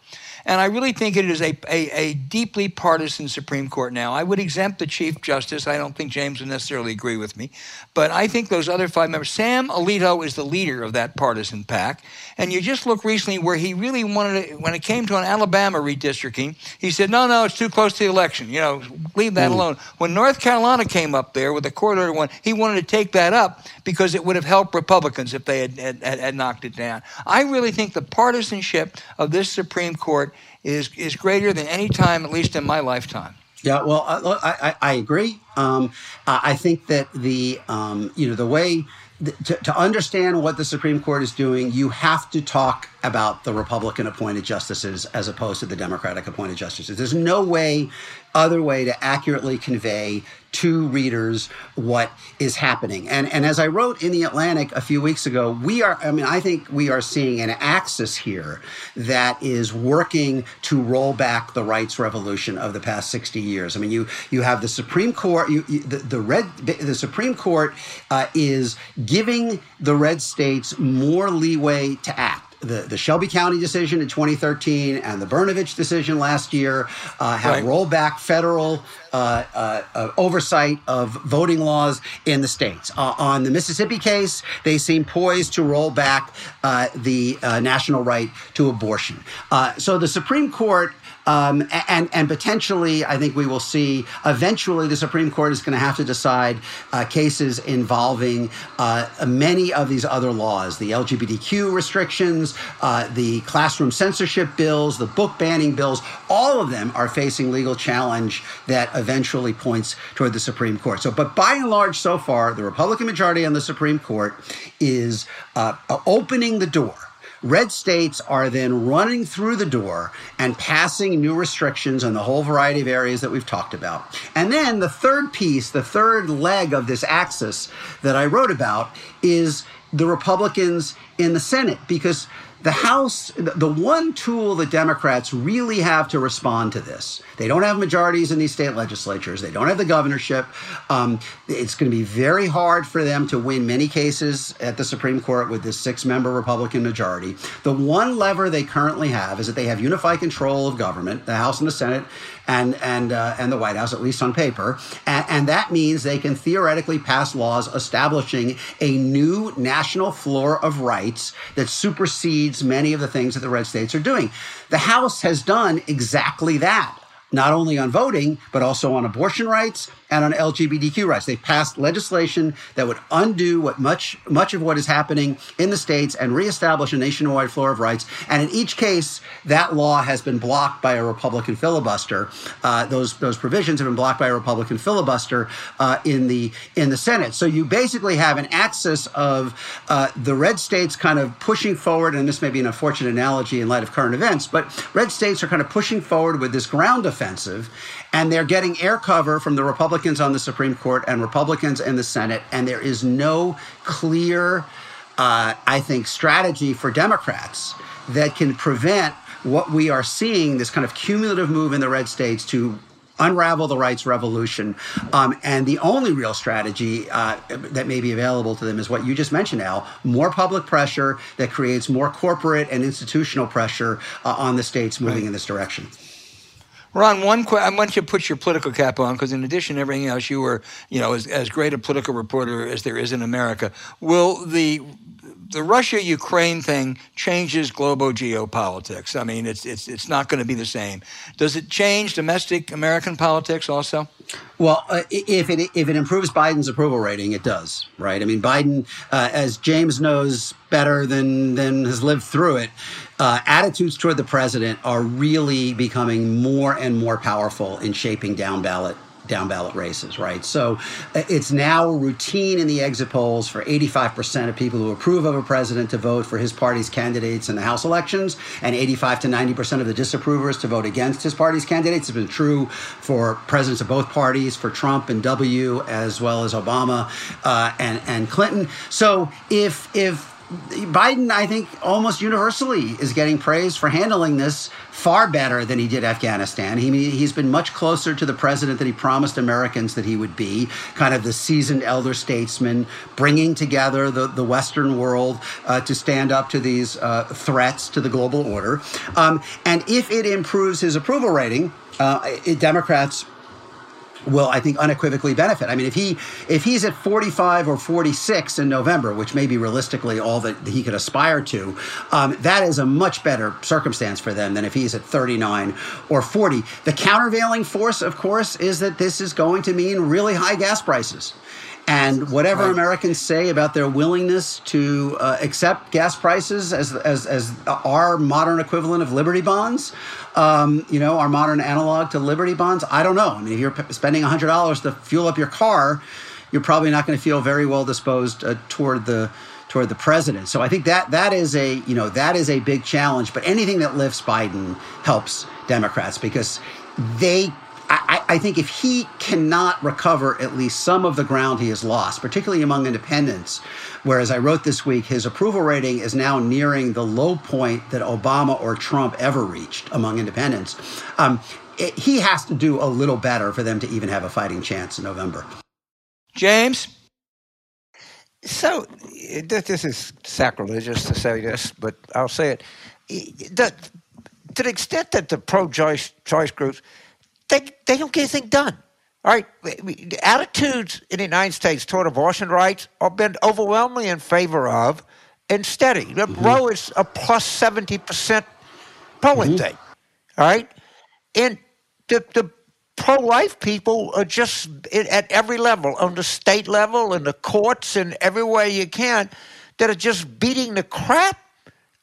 And I really think it is a, a, a deeply partisan Supreme Court now. I would exempt the Chief Justice. I don't think James would necessarily agree with me. But I think those other five members, Sam Alito is the leader of that partisan pack. And you just look recently where he really wanted to, when it came to an Alabama redistricting, he said, no, no, it's too close to the election. You know, leave that hmm. alone. When North Carolina came up there with the court order one, he wanted to take that up because it would have helped Republicans if they had, had, had knocked it down. I really think the partisanship of this Supreme Court is, is greater than any time, at least in my lifetime. Yeah, well, I, I, I agree. Um, I I think that the um, you know the way to, to understand what the Supreme Court is doing, you have to talk about the Republican appointed justices as opposed to the Democratic appointed justices. There's no way, other way to accurately convey to readers what is happening. And and as I wrote in the Atlantic a few weeks ago, we are. I mean, I think we are seeing an axis here that is working to roll back the rights revolution of the past 60 years. I mean, you you have the Supreme Court. You, you, the, the red the Supreme Court uh, is giving the red states more leeway to act the, the Shelby County decision in 2013 and the Brnovich decision last year uh, have Right. rolled back federal oversight of voting laws in the states. Uh, on the Mississippi case, they seem poised to roll back uh, the uh, national right to abortion. Uh, so the Supreme Court. Um, and and potentially, I think we will see eventually the Supreme Court is going to have to decide uh, cases involving uh, many of these other laws, the LGBTQ restrictions, uh, the classroom censorship bills, the book banning bills. All of them are facing legal challenge that eventually points toward the Supreme Court. So, but by and large, so far, the Republican majority on the Supreme Court is uh, opening the door. Red states are then running through the door and passing new restrictions on the whole variety of areas that we've talked about. And then the third piece, the third leg of this axis that I wrote about is the Republicans in the Senate because the House, the the one tool that Democrats really have to respond to this, they don't have majorities in these state legislatures, they don't have the governorship. Um, it's going to be very hard for them to win many cases at the Supreme Court with this six member Republican majority. The one lever they currently have is that they have unified control of government, the House and the Senate. And and uh, and the White House, at least on paper, and, and that means they can theoretically pass laws establishing a new national floor of rights that supersedes many of the things that the red states are doing. The House has done exactly that not only on voting, but also on abortion rights and on LGBTQ rights. They've passed legislation that would undo what much much of what is happening in the states and reestablish a nationwide floor of rights. And in each case, that law has been blocked by a Republican filibuster. Uh, those those provisions have been blocked by a Republican filibuster uh, in the in the Senate. So you basically have an axis of uh, the red states kind of pushing forward, and this may be an unfortunate analogy in light of current events, but red states are kind of pushing forward with this ground offensive, and they're getting air cover from the Republicans on the Supreme Court and Republicans in the Senate, and there is no clear, uh, I think, strategy for Democrats that can prevent what we are seeing this kind of cumulative move in the red states to unravel the rights revolution. Um, and the only real strategy uh, that may be available to them is what you just mentioned, Al more public pressure that creates more corporate and institutional pressure uh, on the states moving in this direction. Ron, one que- I want you to put your political cap on because, in addition to everything else, you were, you know, as, as great a political reporter as there is in America. Will the the Russia Ukraine thing changes global geopolitics. I mean, it's it's it's not going to be the same. Does it change domestic American politics also? Well, uh, if it if it improves Biden's approval rating, it does, right? I mean, Biden, uh, as James knows better than than has lived through it, uh, attitudes toward the president are really becoming more and more powerful in shaping down ballot down ballot races, right? So uh, it's now routine in the exit polls for 85% of people who approve of a president to vote for his party's candidates in the House elections, and 85 to 90% of the disapprovers to vote against his party's candidates. It's been true for presidents of both parties, for Trump and W, as well as Obama uh, and and Clinton. So if if Biden, I think, almost universally is getting praise for handling this far better than he did Afghanistan. He, he's been much closer to the president that he promised Americans that he would be, kind of the seasoned elder statesman, bringing together the, the Western world uh, to stand up to these uh, threats to the global order. Um, and if it improves his approval rating, uh, it, Democrats will I think unequivocally benefit. I mean, if he if he's at 45 or 46 in November, which may be realistically all that he could aspire to, um, that is a much better circumstance for them than if he's at 39 or 40. The countervailing force, of course, is that this is going to mean really high gas prices. And whatever right. Americans say about their willingness to uh, accept gas prices as, as, as our modern equivalent of Liberty bonds, um, you know, our modern analog to Liberty bonds, I don't know. I mean, if you're p- spending $100 to fuel up your car, you're probably not going to feel very well disposed uh, toward the toward the president. So I think that that is a you know that is a big challenge. But anything that lifts Biden helps Democrats because they I, I, think if he cannot recover at least some of the ground he has lost, particularly among independents, whereas I wrote this week, his approval rating is now nearing the low point that Obama or Trump ever reached among independents. Um, it, he has to do a little better for them to even have a fighting chance in November. James? So, this is sacrilegious to say this, but I'll say it. The, to the extent that the pro choice groups, they, they don't get anything done. All right, the attitudes in the United States toward abortion rights have been overwhelmingly in favor of and steady. Mm-hmm. Roe is a plus 70% polling mm-hmm. All right? And the, the pro life people are just at every level, on the state level, in the courts, and everywhere you can, that are just beating the crap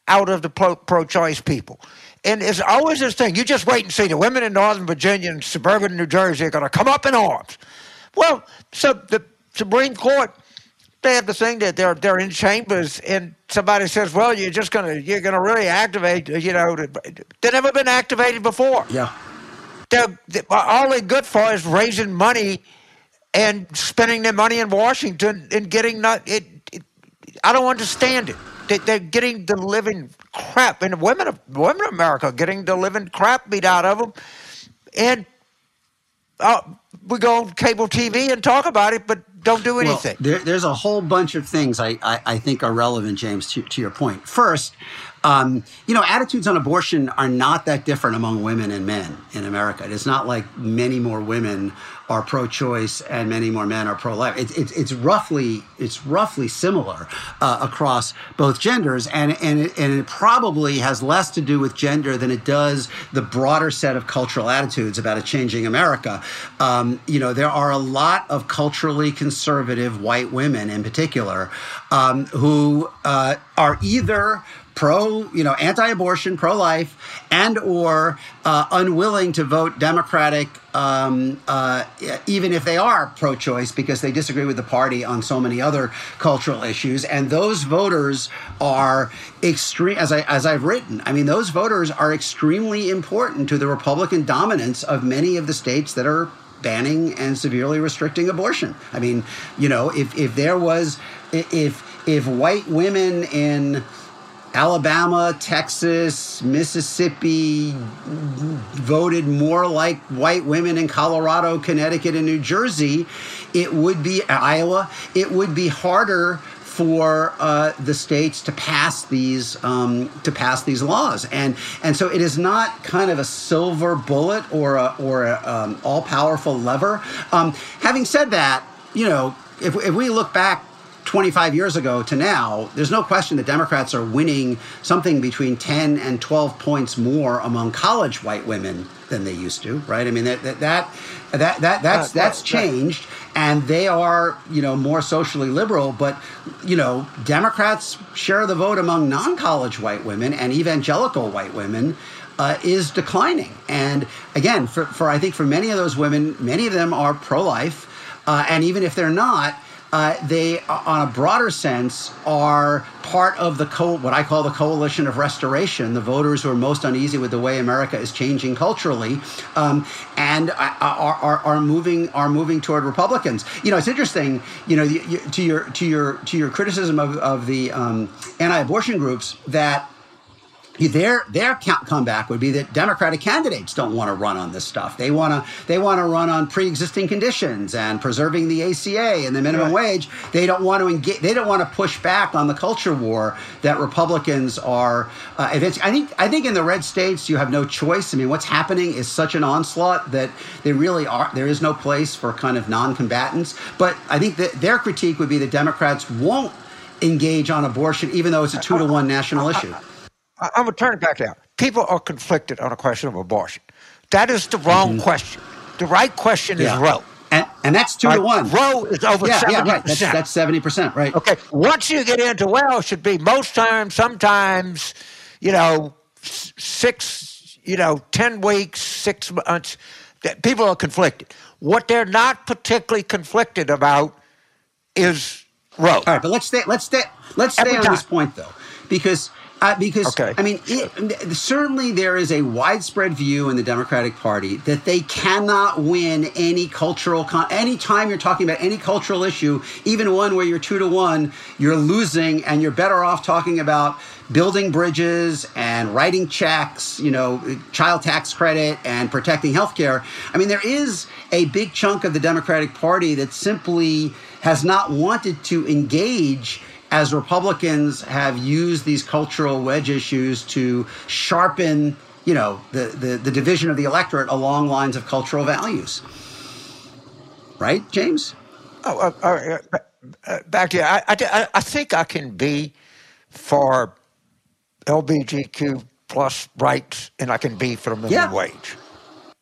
out of the pro choice people and it's always this thing. You just wait and see. The women in Northern Virginia and suburban New Jersey are going to come up in arms. Well, so the Supreme Court, they have the thing that they're they're in chambers, and somebody says, "Well, you're just gonna you're gonna really activate." You know, they've never been activated before. Yeah. They're, they're, all they're good for is raising money and spending their money in Washington and getting not it, it I don't understand it. They, are getting the living crap, and women of women of America getting the living crap beat out of them, and uh, we go on cable TV and talk about it, but don't do anything. Well, there, there's a whole bunch of things I, I, I think are relevant, James, to, to your point. First, um, you know, attitudes on abortion are not that different among women and men in America. It's not like many more women are pro-choice and many more men are pro-life. It's it's, it's roughly it's roughly similar uh, across both genders, and and it, and it probably has less to do with gender than it does the broader set of cultural attitudes about a changing America. Um, you know, there are a lot of culturally conservative white women, in particular, um, who uh, are either pro, you know, anti-abortion, pro-life, and or uh, unwilling to vote Democratic, um, uh, even if they are pro-choice, because they disagree with the party on so many other cultural issues. And those voters are extreme, as I as I've written. I mean, those voters are extremely important to the Republican dominance of many of the states that are banning and severely restricting abortion. I mean, you know, if if there was if if white women in Alabama, Texas, Mississippi voted more like white women in Colorado, Connecticut, and New Jersey, it would be Iowa. It would be harder for uh, the states to pass these um, to pass these laws, and and so it is not kind of a silver bullet or a, or a um, all powerful lever. Um, having said that, you know, if if we look back 25 years ago to now, there's no question that Democrats are winning something between 10 and 12 points more among college white women than they used to, right? I mean that that that, that, that that's that's changed and they are, you know, more socially liberal, but you know, Democrats share the vote among non-college white women and evangelical white women uh, is declining. And again, for, for I think for many of those women, many of them are pro-life, uh, and even if they're not, uh, they, uh, on a broader sense, are part of the co- what I call the coalition of restoration, the voters who are most uneasy with the way America is changing culturally, um, and uh, are, are, are, moving are moving toward Republicans. You know, it's interesting. You know, to your to your to your criticism of, of the um, anti-abortion groups that their their comeback would be that Democratic candidates don't want to run on this stuff. They want to they want to run on pre-existing conditions and preserving the ACA and the minimum right. wage. They don't want to engage. They don't want to push back on the culture war that Republicans are uh. I think I think in the red states you have no choice. I mean, what's happening is such an onslaught that they really are. There is no place for kind of non-combatants. But I think that their critique would be that Democrats won't engage on abortion, even though it's a two to one national issue. I, am going to turn it back down. People are conflicted on a question of abortion. That is the wrong mm-hmm. question. The right question yeah. is Roe. And, and, that's two right. to one. Roe is over yeah, 70%. Yeah, right. That's, that's 70%, right. Okay. Once you get into, well, it should be most times, sometimes, you know, six, you know, 10 weeks, six months. People are conflicted. What they're not particularly conflicted about is Roe. All right, but let's stay, let's stay, let's stay Every on time. this point, though, because – uh, because okay. I mean, it, certainly there is a widespread view in the Democratic Party that they cannot win any cultural. Con- anytime you're talking about any cultural issue, even one where you're two to one, you're losing, and you're better off talking about building bridges and writing checks, you know, child tax credit and protecting health care. I mean, there is a big chunk of the Democratic Party that simply has not wanted to engage as Republicans have used these cultural wedge issues to sharpen, you know, the, the, the division of the electorate along lines of cultural values. Right, James? Oh, uh, uh, uh, back to you. I, I, I think I can be for LBGQ plus rights, and I can be for the minimum yeah. wage.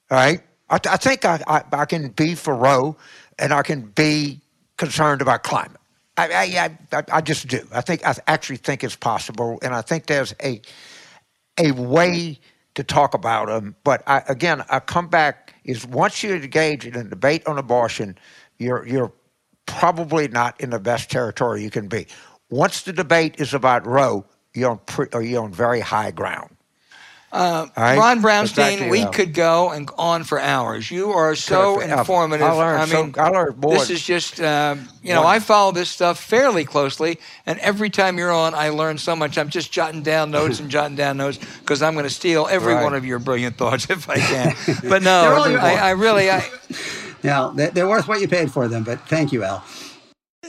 All right? I, I think I, I, I can be for Roe, and I can be concerned about climate. I, I, I, just do. I think I actually think it's possible, and I think there's a a way to talk about them. But I, again, I come back is once you engage in a debate on abortion, you're you're probably not in the best territory you can be. Once the debate is about Roe, you're on, pre, you're on very high ground. Uh, right. Ron Brownstein, we could go and on for hours. You are so Perfect. informative. I, I mean, so, this is just, uh, you know, I follow this stuff fairly closely, and every time you're on, I learn so much. I'm just jotting down notes and jotting down notes because I'm going to steal every right. one of your brilliant thoughts if I can. But no, I, I, really, I. Now they're worth what you paid for them, but thank you, Al.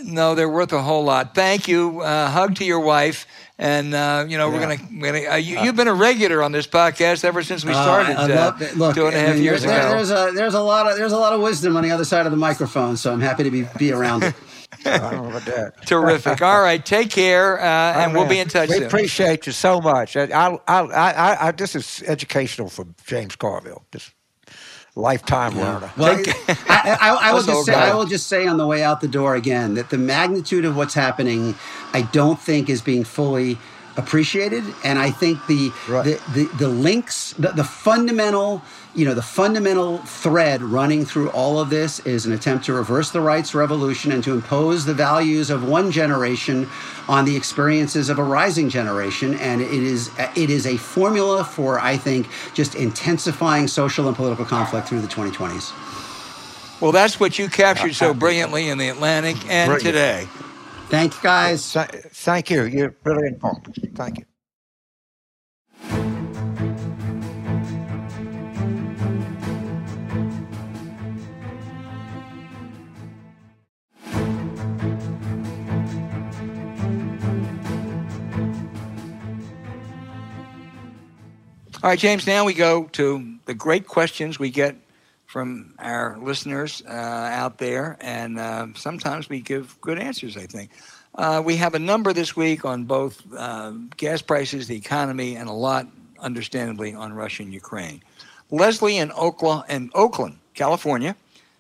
No, they're worth a whole lot. Thank you. Uh, hug to your wife. And uh, you know yeah. we're gonna, we're gonna uh, you, have been a regular on this podcast ever since we uh, started uh, Look, two and a half I mean, years there, ago. There's a there's a lot of there's a lot of wisdom on the other side of the microphone, so I'm happy to be be around it. I don't know about that. Terrific. All right, take care, uh, and we'll be in touch. We soon. appreciate you so much. I, I, I, I, this is educational for James Carville. Just lifetime yeah. learner. Well, I, I, I will just say, I will just say on the way out the door again that the magnitude of what's happening, I don't think is being fully appreciated. And I think the right. the, the, the links, the, the fundamental you know, the fundamental thread running through all of this is an attempt to reverse the rights revolution and to impose the values of one generation on the experiences of a rising generation. And it is it is a formula for, I think, just intensifying social and political conflict through the 2020s. Well, that's what you captured so brilliantly in the Atlantic and Brilliant. today. Thank you, guys. Thank you. You're important. Thank you. All right, James, now we go to the great questions we get from our listeners uh, out there, and uh, sometimes we give good answers, I think. Uh, we have a number this week on both uh, gas prices, the economy, and a lot, understandably, on Russia and Ukraine. Leslie in Oakland, in Oakland, California,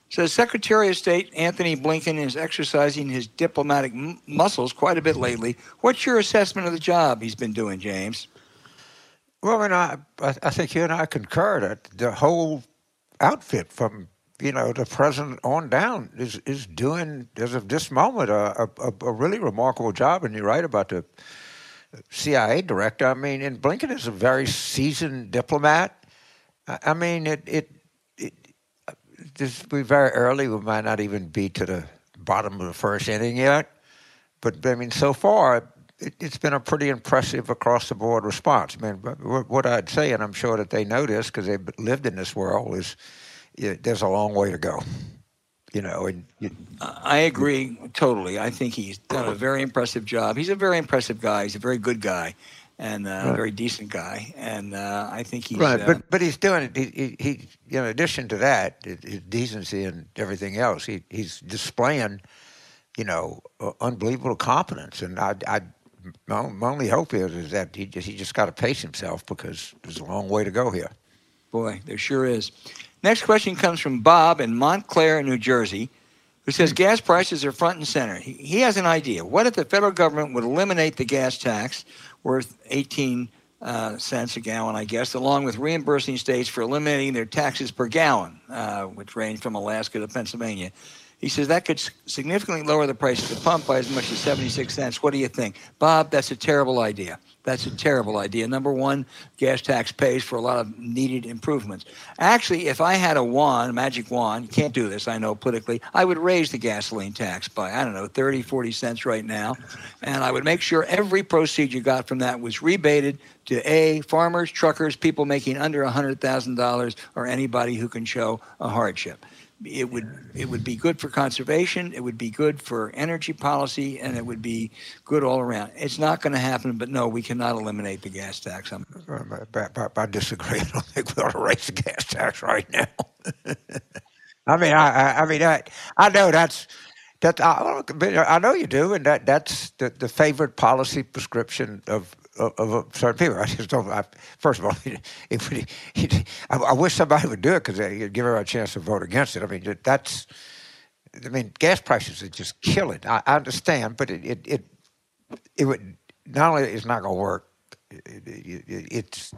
says Secretary of State Antony Blinken is exercising his diplomatic m- muscles quite a bit lately. What's your assessment of the job he's been doing, James? Well, I mean, I, I think you and I concur that the whole outfit from you know the president on down is is doing as of this moment a, a, a really remarkable job. And you're right about the CIA director. I mean, and Blinken is a very seasoned diplomat. I, I mean, it it it this be very early. We might not even be to the bottom of the first inning yet. But I mean, so far it, has been a pretty impressive across the board response. I mean, what I'd say, and I'm sure that they know this because they've lived in this world, is there's a long way to go. You know, and you, I agree totally. I think he's done a very impressive job. He's a very impressive guy. He's a very good guy, and uh, right. a very decent guy. And uh, I think he's right. Uh, but but he's doing it. He, he, he you know, in addition to that, his decency and everything else, he he's displaying, you know, unbelievable competence. And I I my, my only hope is is that he just he just got to pace himself because there's a long way to go here. Boy, there sure is. Next question comes from Bob in Montclair, New Jersey, who says hmm. gas prices are front and center. He, he has an idea. What if the federal government would eliminate the gas tax worth 18 uh, cents a gallon, I guess, along with reimbursing states for eliminating their taxes per gallon, uh, which range from Alaska to Pennsylvania? He says that could significantly lower the price of the pump by as much as 76 cents. What do you think? Bob, that's a terrible idea. That's a terrible idea. Number one, gas tax pays for a lot of needed improvements. Actually, if I had a wand, a magic wand, you can't do this, I know politically, I would raise the gasoline tax by, I don't know, 30, 40 cents right now. And I would make sure every proceed you got from that was rebated to A, farmers, truckers, people making under $100,000, or anybody who can show a hardship it would it would be good for conservation, it would be good for energy policy, and it would be good all around. It's not going to happen, but no, we cannot eliminate the gas tax. I'm, I, I, I disagree. I don't think we ought to raise the gas tax right now. I mean, I, I mean, I, I know that's that. I, I know you do, and that that's the, the favorite policy prescription of of, of certain people. I just don't. I, first of all, he, he, I, I, wish somebody would do it because it'd give her a chance to vote against it. I mean, that's. I mean, gas prices are just killing. I, I understand, but it, it it it would not only it's not going to work. It, it, it's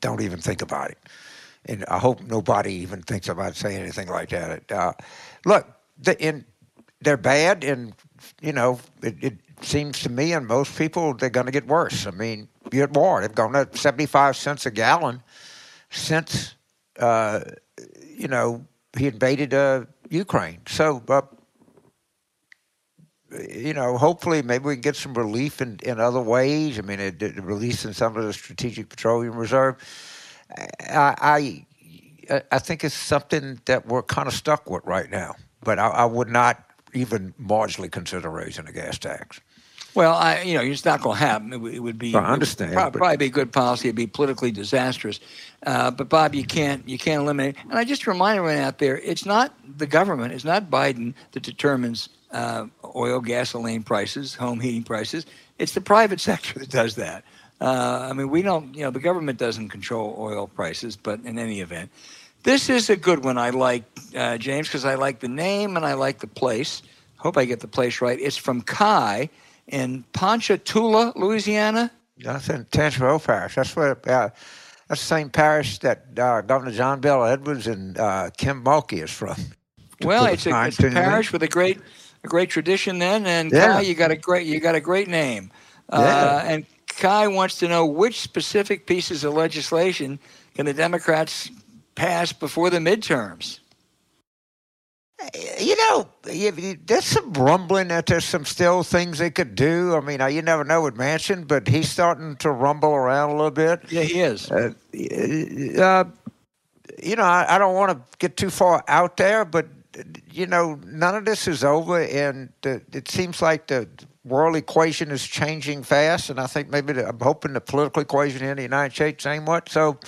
don't even think about it, and I hope nobody even thinks about saying anything like that. Uh, look, the, in they're bad, and you know it, it seems to me and most people they're going to get worse. I mean, you're at war. They've gone up 75 cents a gallon since, uh, you know, he invaded uh, Ukraine. So, uh, you know, hopefully maybe we can get some relief in, in other ways. I mean, it, it releasing some of the Strategic Petroleum Reserve. I, I, I think it's something that we're kind of stuck with right now. But I, I would not even marginally consider raising the gas tax. Well, I, you know, it's not going to happen. It, w- it, would be. Well, I understand. Would probably, probably be good policy. It'd be politically disastrous. Uh, but Bob, you can't you can't eliminate. And I just remind everyone out there, it's not the government, it's not Biden that determines uh, oil, gasoline prices, home heating prices. It's the private sector that does that. Uh, I mean, we don't. You know, the government doesn't control oil prices, but in any event, this is a good one. I like uh, James because I like the name and I like the place. Hope I get the place right. It's from Kai in Ponchatoula, Louisiana. That's in Tangipahoa Parish. That's where. Uh, that's the same parish that uh, Governor John Bel Edwards and uh, Kim Mulkey is from. Well, it's a, it's a parish with a great, a great tradition. Then, and yeah. Kai, you got a great, you got a great name. Uh, yeah. and Kai wants to know which specific pieces of legislation can the Democrats pass before the midterms you know, there's some rumbling that there's some still things they could do. I mean, you never know with Manchin, but he's starting to rumble around a little bit. Yeah, he is. Uh, uh, you know, I, I don't want to get too far out there, but you know, none of this is over, and the, it seems like the world equation is changing fast, and I think maybe the, I'm hoping the political equation in the United States same what so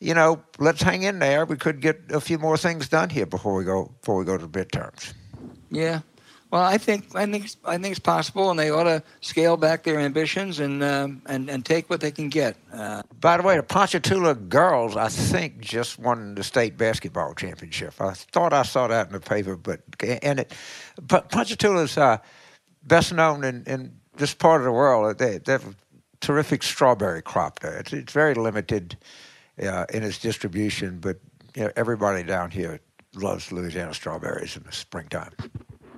you know, let's hang in there. We could get a few more things done here before we go before we go to the midterms. Yeah. Well, I think I think I think it's possible, and they ought to scale back their ambitions and um, and and take what they can get. Uh, By the way, the Ponchatoula girls, I think, just won the state basketball championship. I thought I saw that in the paper, but and it, but Ponchatoula's uh, best known in, in this part of the world. They, they have a terrific strawberry crop there. It's, it's very limited uh, in its distribution, but you know, everybody down here loves Louisiana strawberries in the springtime.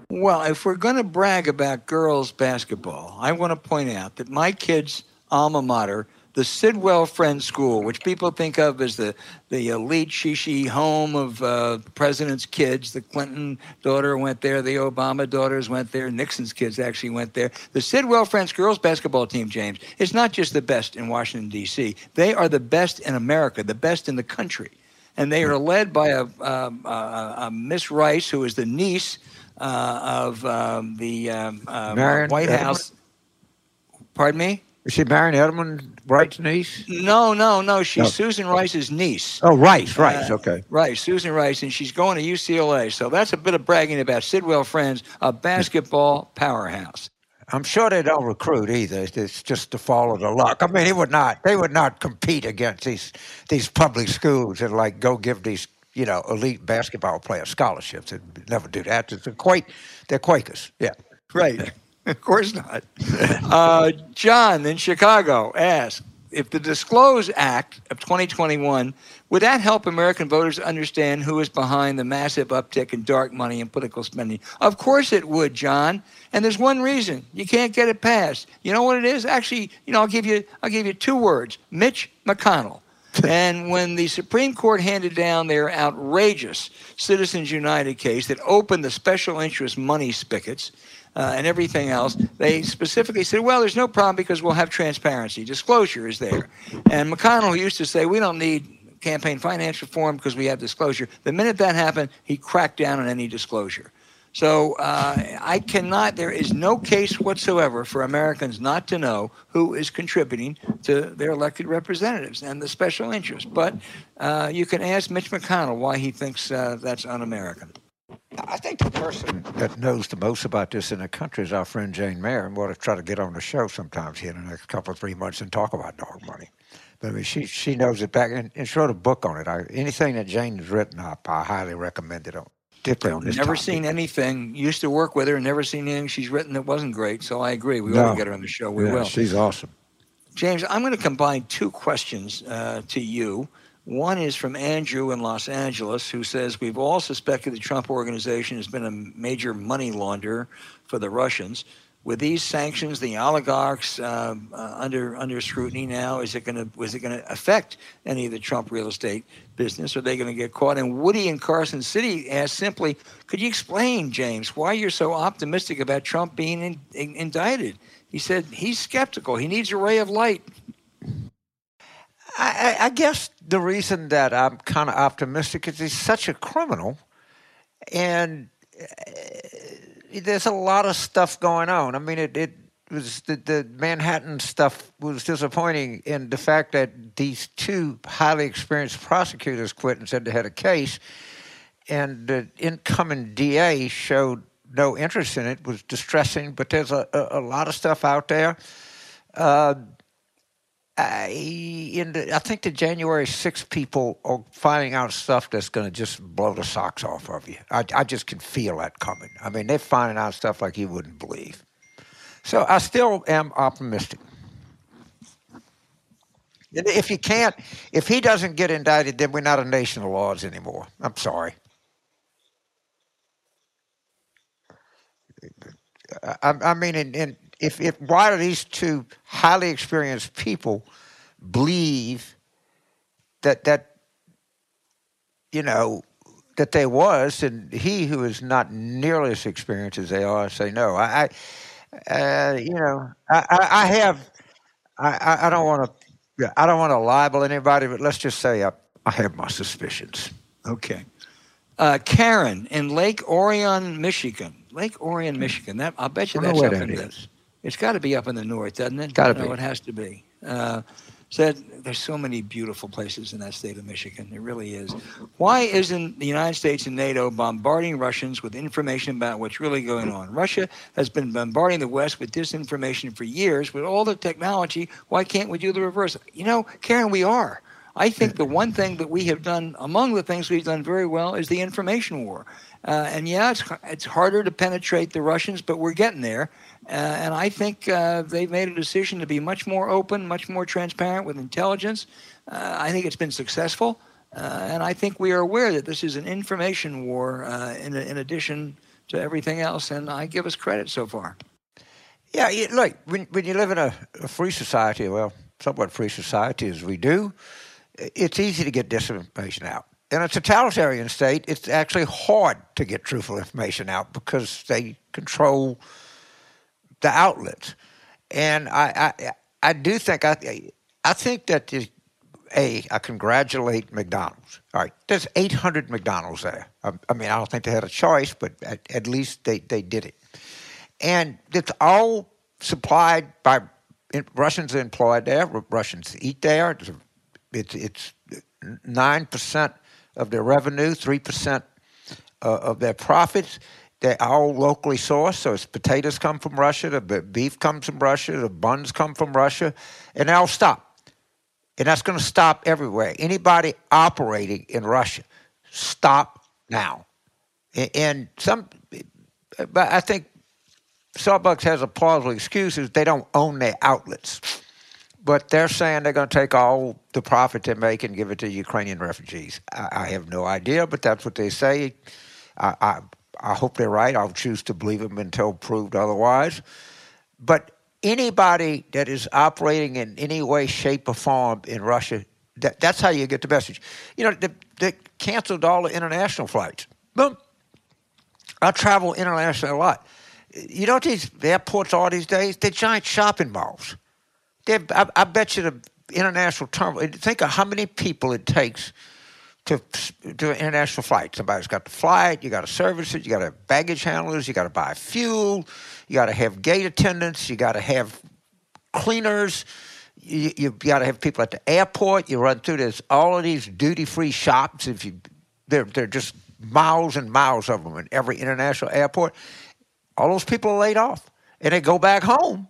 Well, if we're going to brag about girls basketball, I want to point out that my kids' alma mater, the Sidwell Friends School, which people think of as the, the elite shishi home of uh, the president's kids, the Clinton daughter went there, the Obama daughters went there, Nixon's kids actually went there. The Sidwell Friends girls basketball team, James, is not just the best in Washington, D.C., they are the best in America, the best in the country. And they are led by a, um, a, a Miss Rice, who is the niece uh, of um, the um, uh, White? House. Pardon me? Is she Marion Edelman Wright's niece? No, no, no. She's No. Susan Rice's niece. Oh, Rice, Rice. Uh, okay. Right, Susan Rice, and she's going to UCLA. So that's a bit of bragging about Sidwell Friends, a basketball powerhouse. I'm sure they don't recruit either. It's just to follow the luck. I mean, they would not. They would not compete against these these public schools and like go give these you know elite basketball players scholarships. They'd never do that. They're quite. They're Quakers. Yeah. Right. of course not. Uh, John in Chicago asked if the Disclose Act of 2021 would that help American voters understand who is behind the massive uptick in dark money and political spending? Of course it would, John. And there's one reason you can't get it passed. You know what it is? Actually, you know, I'll give you I'll give you two words: Mitch McConnell. and when the Supreme Court handed down their outrageous Citizens United case that opened the special interest money spigots uh, and everything else, they specifically said, well, there's no problem because we'll have transparency. Disclosure is there. And McConnell used to say, we don't need campaign finance reform because we have disclosure. The minute that happened, he cracked down on any disclosure. So uh, I cannot, there is no case whatsoever for Americans not to know who is contributing to their elected representatives and the special interest. But uh, you can ask Mitch McConnell why he thinks uh, that's un American. I think the person that knows the most about this in the country is our friend Jane Mayer, and we'll try to get on the show sometimes here in the next couple of three months and talk about dark money. But I mean, she she knows it back, and, and she wrote a book on it. I, anything that Jane has written up, I highly recommend it on. Particularly on this Never topic. seen anything, used to work with her, and never seen anything she's written that wasn't great. So I agree. We No. ought to get her on the show. We yeah, will. She's awesome. James, I'm going to combine two questions uh, to you. One is from Andrew in Los Angeles, who says We've all suspected the Trump organization has been a major money launderer for the Russians. With these sanctions, the oligarchs uh, uh, under under scrutiny now, is it going to is it going to affect any of the Trump real estate business? Are they going to get caught? And Woody in Carson City asked simply, "Could you explain, James, why you're so optimistic about Trump being in, in, indicted?" He said he's skeptical. He needs a ray of light. I, I, guess the reason that I'm kind of optimistic is he's such a criminal, and uh, there's a lot of stuff going on. I mean, it, it was the, the Manhattan stuff was disappointing in the fact that these two highly experienced prosecutors quit and said they had a case, and the incoming DA showed no interest in it. Was distressing, but there's a, a, a lot of stuff out there. Uh, I, in the, I think the January 6 people are finding out stuff that's going to just blow the socks off of you. I, I just can feel that coming. I mean, they're finding out stuff like you wouldn't believe. So I still am optimistic. If you can't, if he doesn't get indicted, then we're not a nation of laws anymore. I'm sorry. I, I mean, in, in, if, if why do these two highly experienced people believe that that you know that they was, and he who is not nearly as experienced as they are say no. I, I uh, you know, I, I, I have, I, I- don't want to, I don't want to libel anybody, but let's just say I, I have my suspicions. Okay. Uh, Karen in Lake Orion, Michigan. Lake Orion, Michigan. That I'll bet you that's know up in that the. is. It's got to be up in the north, doesn't it? Gotta No, be. It has to be. Uh, said there's so many beautiful places in that state of Michigan. It really is. Why isn't the United States and NATO bombarding Russians with information about what's really going on? Russia has been bombarding the West with disinformation for years. With all the technology, why can't we do the reverse? You know, Karen, we are. I think the one thing that we have done, among the things we've done very well, is the information war. Uh, and yeah, it's, it's harder to penetrate the Russians, but we're getting there. Uh, and I think uh, they've made a decision to be much more open, much more transparent with intelligence. Uh, I think it's been successful. Uh, and I think we are aware that this is an information war uh, in, in addition to everything else. And I give us credit so far. Yeah, look, when, when you live in a, a free society, well, somewhat free society as we do, it's easy to get disinformation out in a totalitarian state, it's actually hard to get truthful information out because they control the outlets. And I, I, I do think I, I think that a I congratulate McDonald's. All right, there's 800 McDonald's there. I, I mean, I don't think they had a choice, but at, at least they, they did it. And it's all supplied by Russians employed there. Russians eat there. It's it's nine percent of their revenue, 3% uh, of their profits. They're all locally sourced, so it's potatoes come from Russia, the beef comes from Russia, the buns come from Russia, and they'll stop. And that's going to stop everywhere. Anybody operating in Russia, stop now. And some, but I think Starbucks has a plausible excuse is they don't own their outlets but they're saying they're going to take all the profit they make and give it to Ukrainian refugees. I, I have no idea, but that's what they say. I, I, I hope they're right. I'll choose to believe them until proved otherwise. But anybody that is operating in any way, shape, or form in Russia, that, that's how you get the message. You know, they, they canceled all the international flights. Boom. I travel internationally a lot. You know what these airports are these days? They're giant shopping malls. I, I bet you the international terminal. Think of how many people it takes to do an international flight. Somebody's got the flight, you got to service it, you got to have baggage handlers, you got to buy fuel, you got to have gate attendants, you got to have cleaners, you, you got to have people at the airport. You run through this all of these duty free shops. If you, they're they're just miles and miles of them in every international airport. All those people are laid off, and they go back home.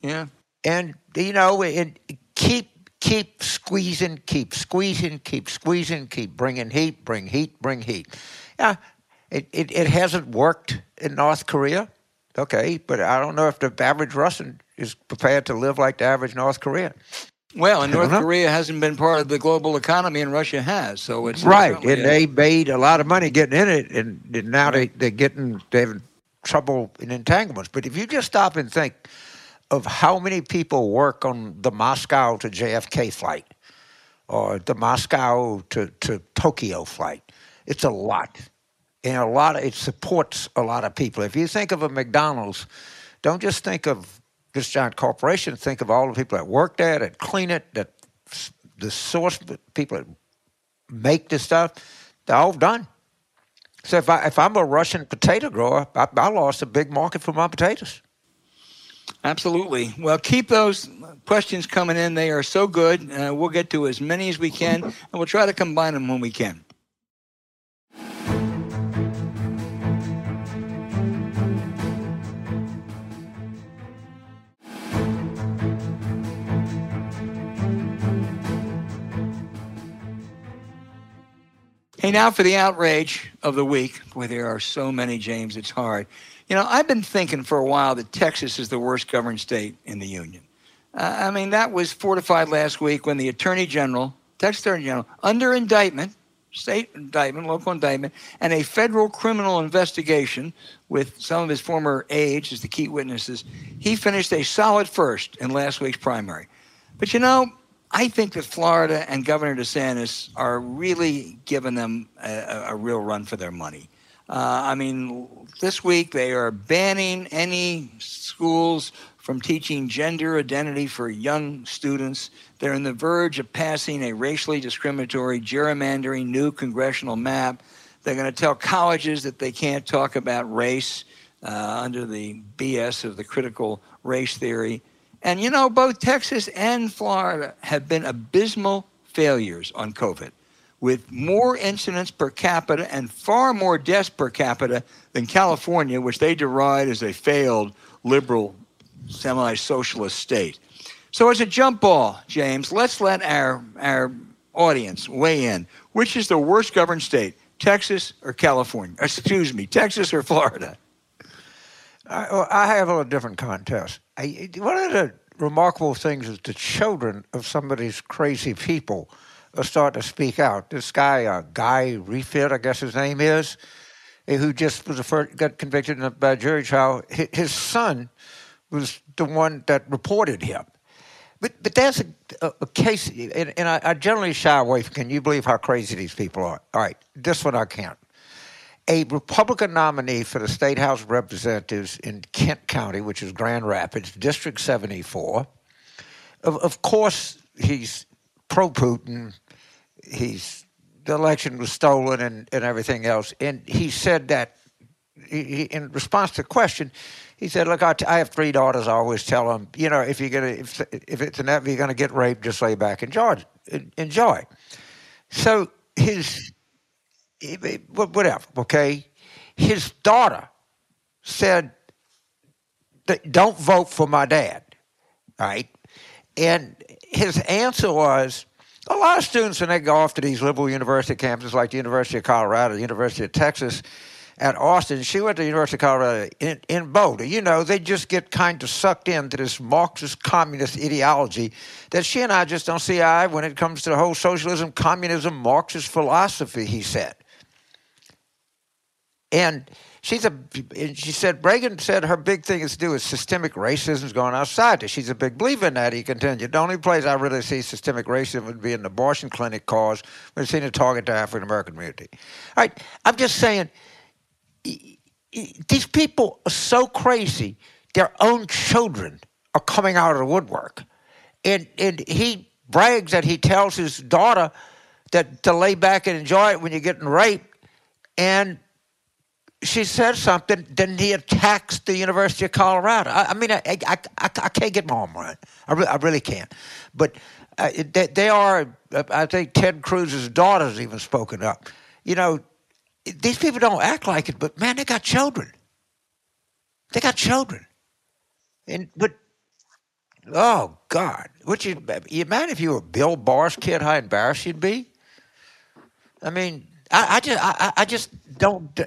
Yeah and you know, and keep keep squeezing, keep squeezing, keep squeezing, keep bringing heat, bring heat, bring heat. Yeah, it, it, it hasn't worked in North Korea, okay, but I don't know if the average Russian is prepared to live like the average North Korean. Well, and North Korea hasn't been part of the global economy, and Russia has. So it's right, and a, they made a lot of money getting in it, and now they they're getting they have trouble in entanglements. But if you just stop and think of how many people work on the Moscow to JFK flight or the Moscow to, to Tokyo flight. It's a lot. And a lot of, it supports a lot of people. If you think of a McDonald's, don't just think of this giant corporation. Think of all the people that work there, that clean it, that the source people that make the stuff. They're all done. So if I if I'm a Russian potato grower, I, I lost a big market for my potatoes. Absolutely. Well, keep those questions coming in. They are so good. Uh, we'll get to as many as we can, and we'll try to combine them when we can. Hey, now for the outrage of the week. Boy, there are so many, James, it's hard. You know, I've been thinking for a while that Texas is the worst governed state in the union. Uh, I mean, that was fortified last week when the Attorney General, Texas Attorney General, under indictment, state indictment, local indictment, and a federal criminal investigation with some of his former aides as the key witnesses, he finished a solid first in last week's primary. But you know, I think that Florida and Governor DeSantis are really giving them a, a real run for their money. Uh, I mean, this week they are banning any schools from teaching gender identity for young students. They're on the verge of passing a racially discriminatory gerrymandering new congressional map. They're going to tell colleges that they can't talk about race uh, under the BS of the critical race theory. And you know, both Texas and Florida have been abysmal failures on COVID, with more incidents per capita and far more deaths per capita than California, which they deride as a failed liberal semi socialist state. So, as a jump ball, James, let's let our, our audience weigh in. Which is the worst governed state, Texas or California? Excuse me, Texas or Florida? I, I have a different contest. I, one of the remarkable things is the children of some of these crazy people starting to speak out. This guy, uh, Guy Reffitt, I guess his name is, eh, who just was the first, got convicted in a jury trial. His son was the one that reported him. But but that's a, a, a case, and, and I, I, generally shy away from. Can you believe how crazy these people are? All right, this one I can't. A Republican nominee for the State House of Representatives in Kent County, which is Grand Rapids, District 74. Of, of course, he's pro Putin. He's the election was stolen and, and everything else. And he said that he, in response to the question, he said, "Look, I, t- I have three daughters. I always tell them, you know, if you're gonna, if, if it's inevitable you're gonna get raped, just lay back and enjoy. enjoy. So his, whatever, okay. His daughter said, "Don't vote for my dad," right? And his answer was, a lot of students when they go off to these liberal university campuses like the University of Colorado, the University of Texas at Austin. She went to the University of Colorado in, in Boulder. You know, they just get kind of sucked into this Marxist communist ideology that she and I just don't see eye when it comes to the whole socialism, communism, Marxist philosophy, he said. And she's a she said Regan said her big thing is to do with systemic racism is going outside. She's a big believer in that. He continued. The only place I really see systemic racism would be in the abortion clinic cause when it's seen a target to African American community. All right, I'm just saying these people are so crazy, their own children are coming out of the woodwork. And, and he brags that he tells his daughter that to lay back and enjoy it when you're getting raped. And she says something, then he attacks the University of Colorado. I, I mean, I, I, I, I, can't get my arm around. I, re- I really can't. But uh, they, they, are, I think Ted Cruz's daughter's even spoken up. You know, these people don't act like it, but man, they got children. They got children. And but oh God, would you you man if you were Bill Barr's kid, how embarrassed you'd be? I mean, I, I just I, I just don't.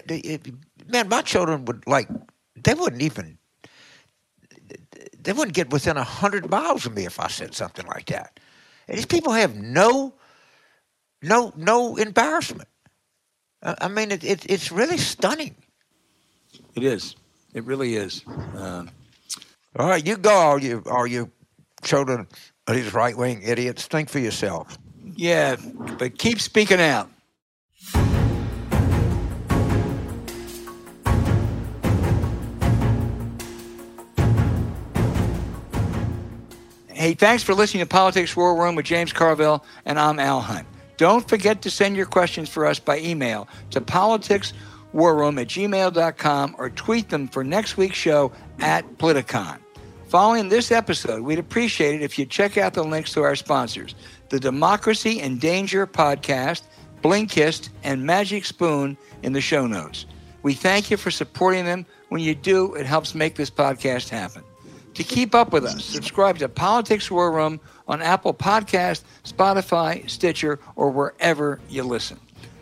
Man, my children would like they wouldn't even they wouldn't get within a hundred miles of me if I said something like that. And these people have no no no embarrassment. I mean, it, it, it's really stunning. It is. It really is. Um, all right, you go, all you, all you children of these right wing idiots. Think for yourself. Yeah, but keep speaking out. Hey, thanks for listening to Politics War Room with James Carville, and I'm Al Hunt. Don't forget to send your questions for us by email to politicswarroom at gmail.com or tweet them for next week's show at Politicon. Following this episode, we'd appreciate it if you check out the links to our sponsors the Democracy in Danger podcast, Blinkist, and Magic Spoon in the show notes. We thank you for supporting them. When you do, it helps make this podcast happen. To keep up with us, subscribe to Politics War Room on Apple Podcast, Spotify, Stitcher, or wherever you listen.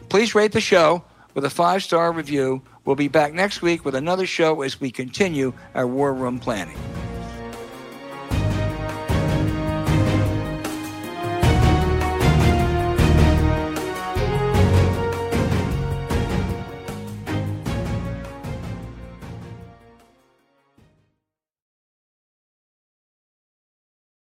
Please rate the show with a five star review. We'll be back next week with another show as we continue our War Room planning.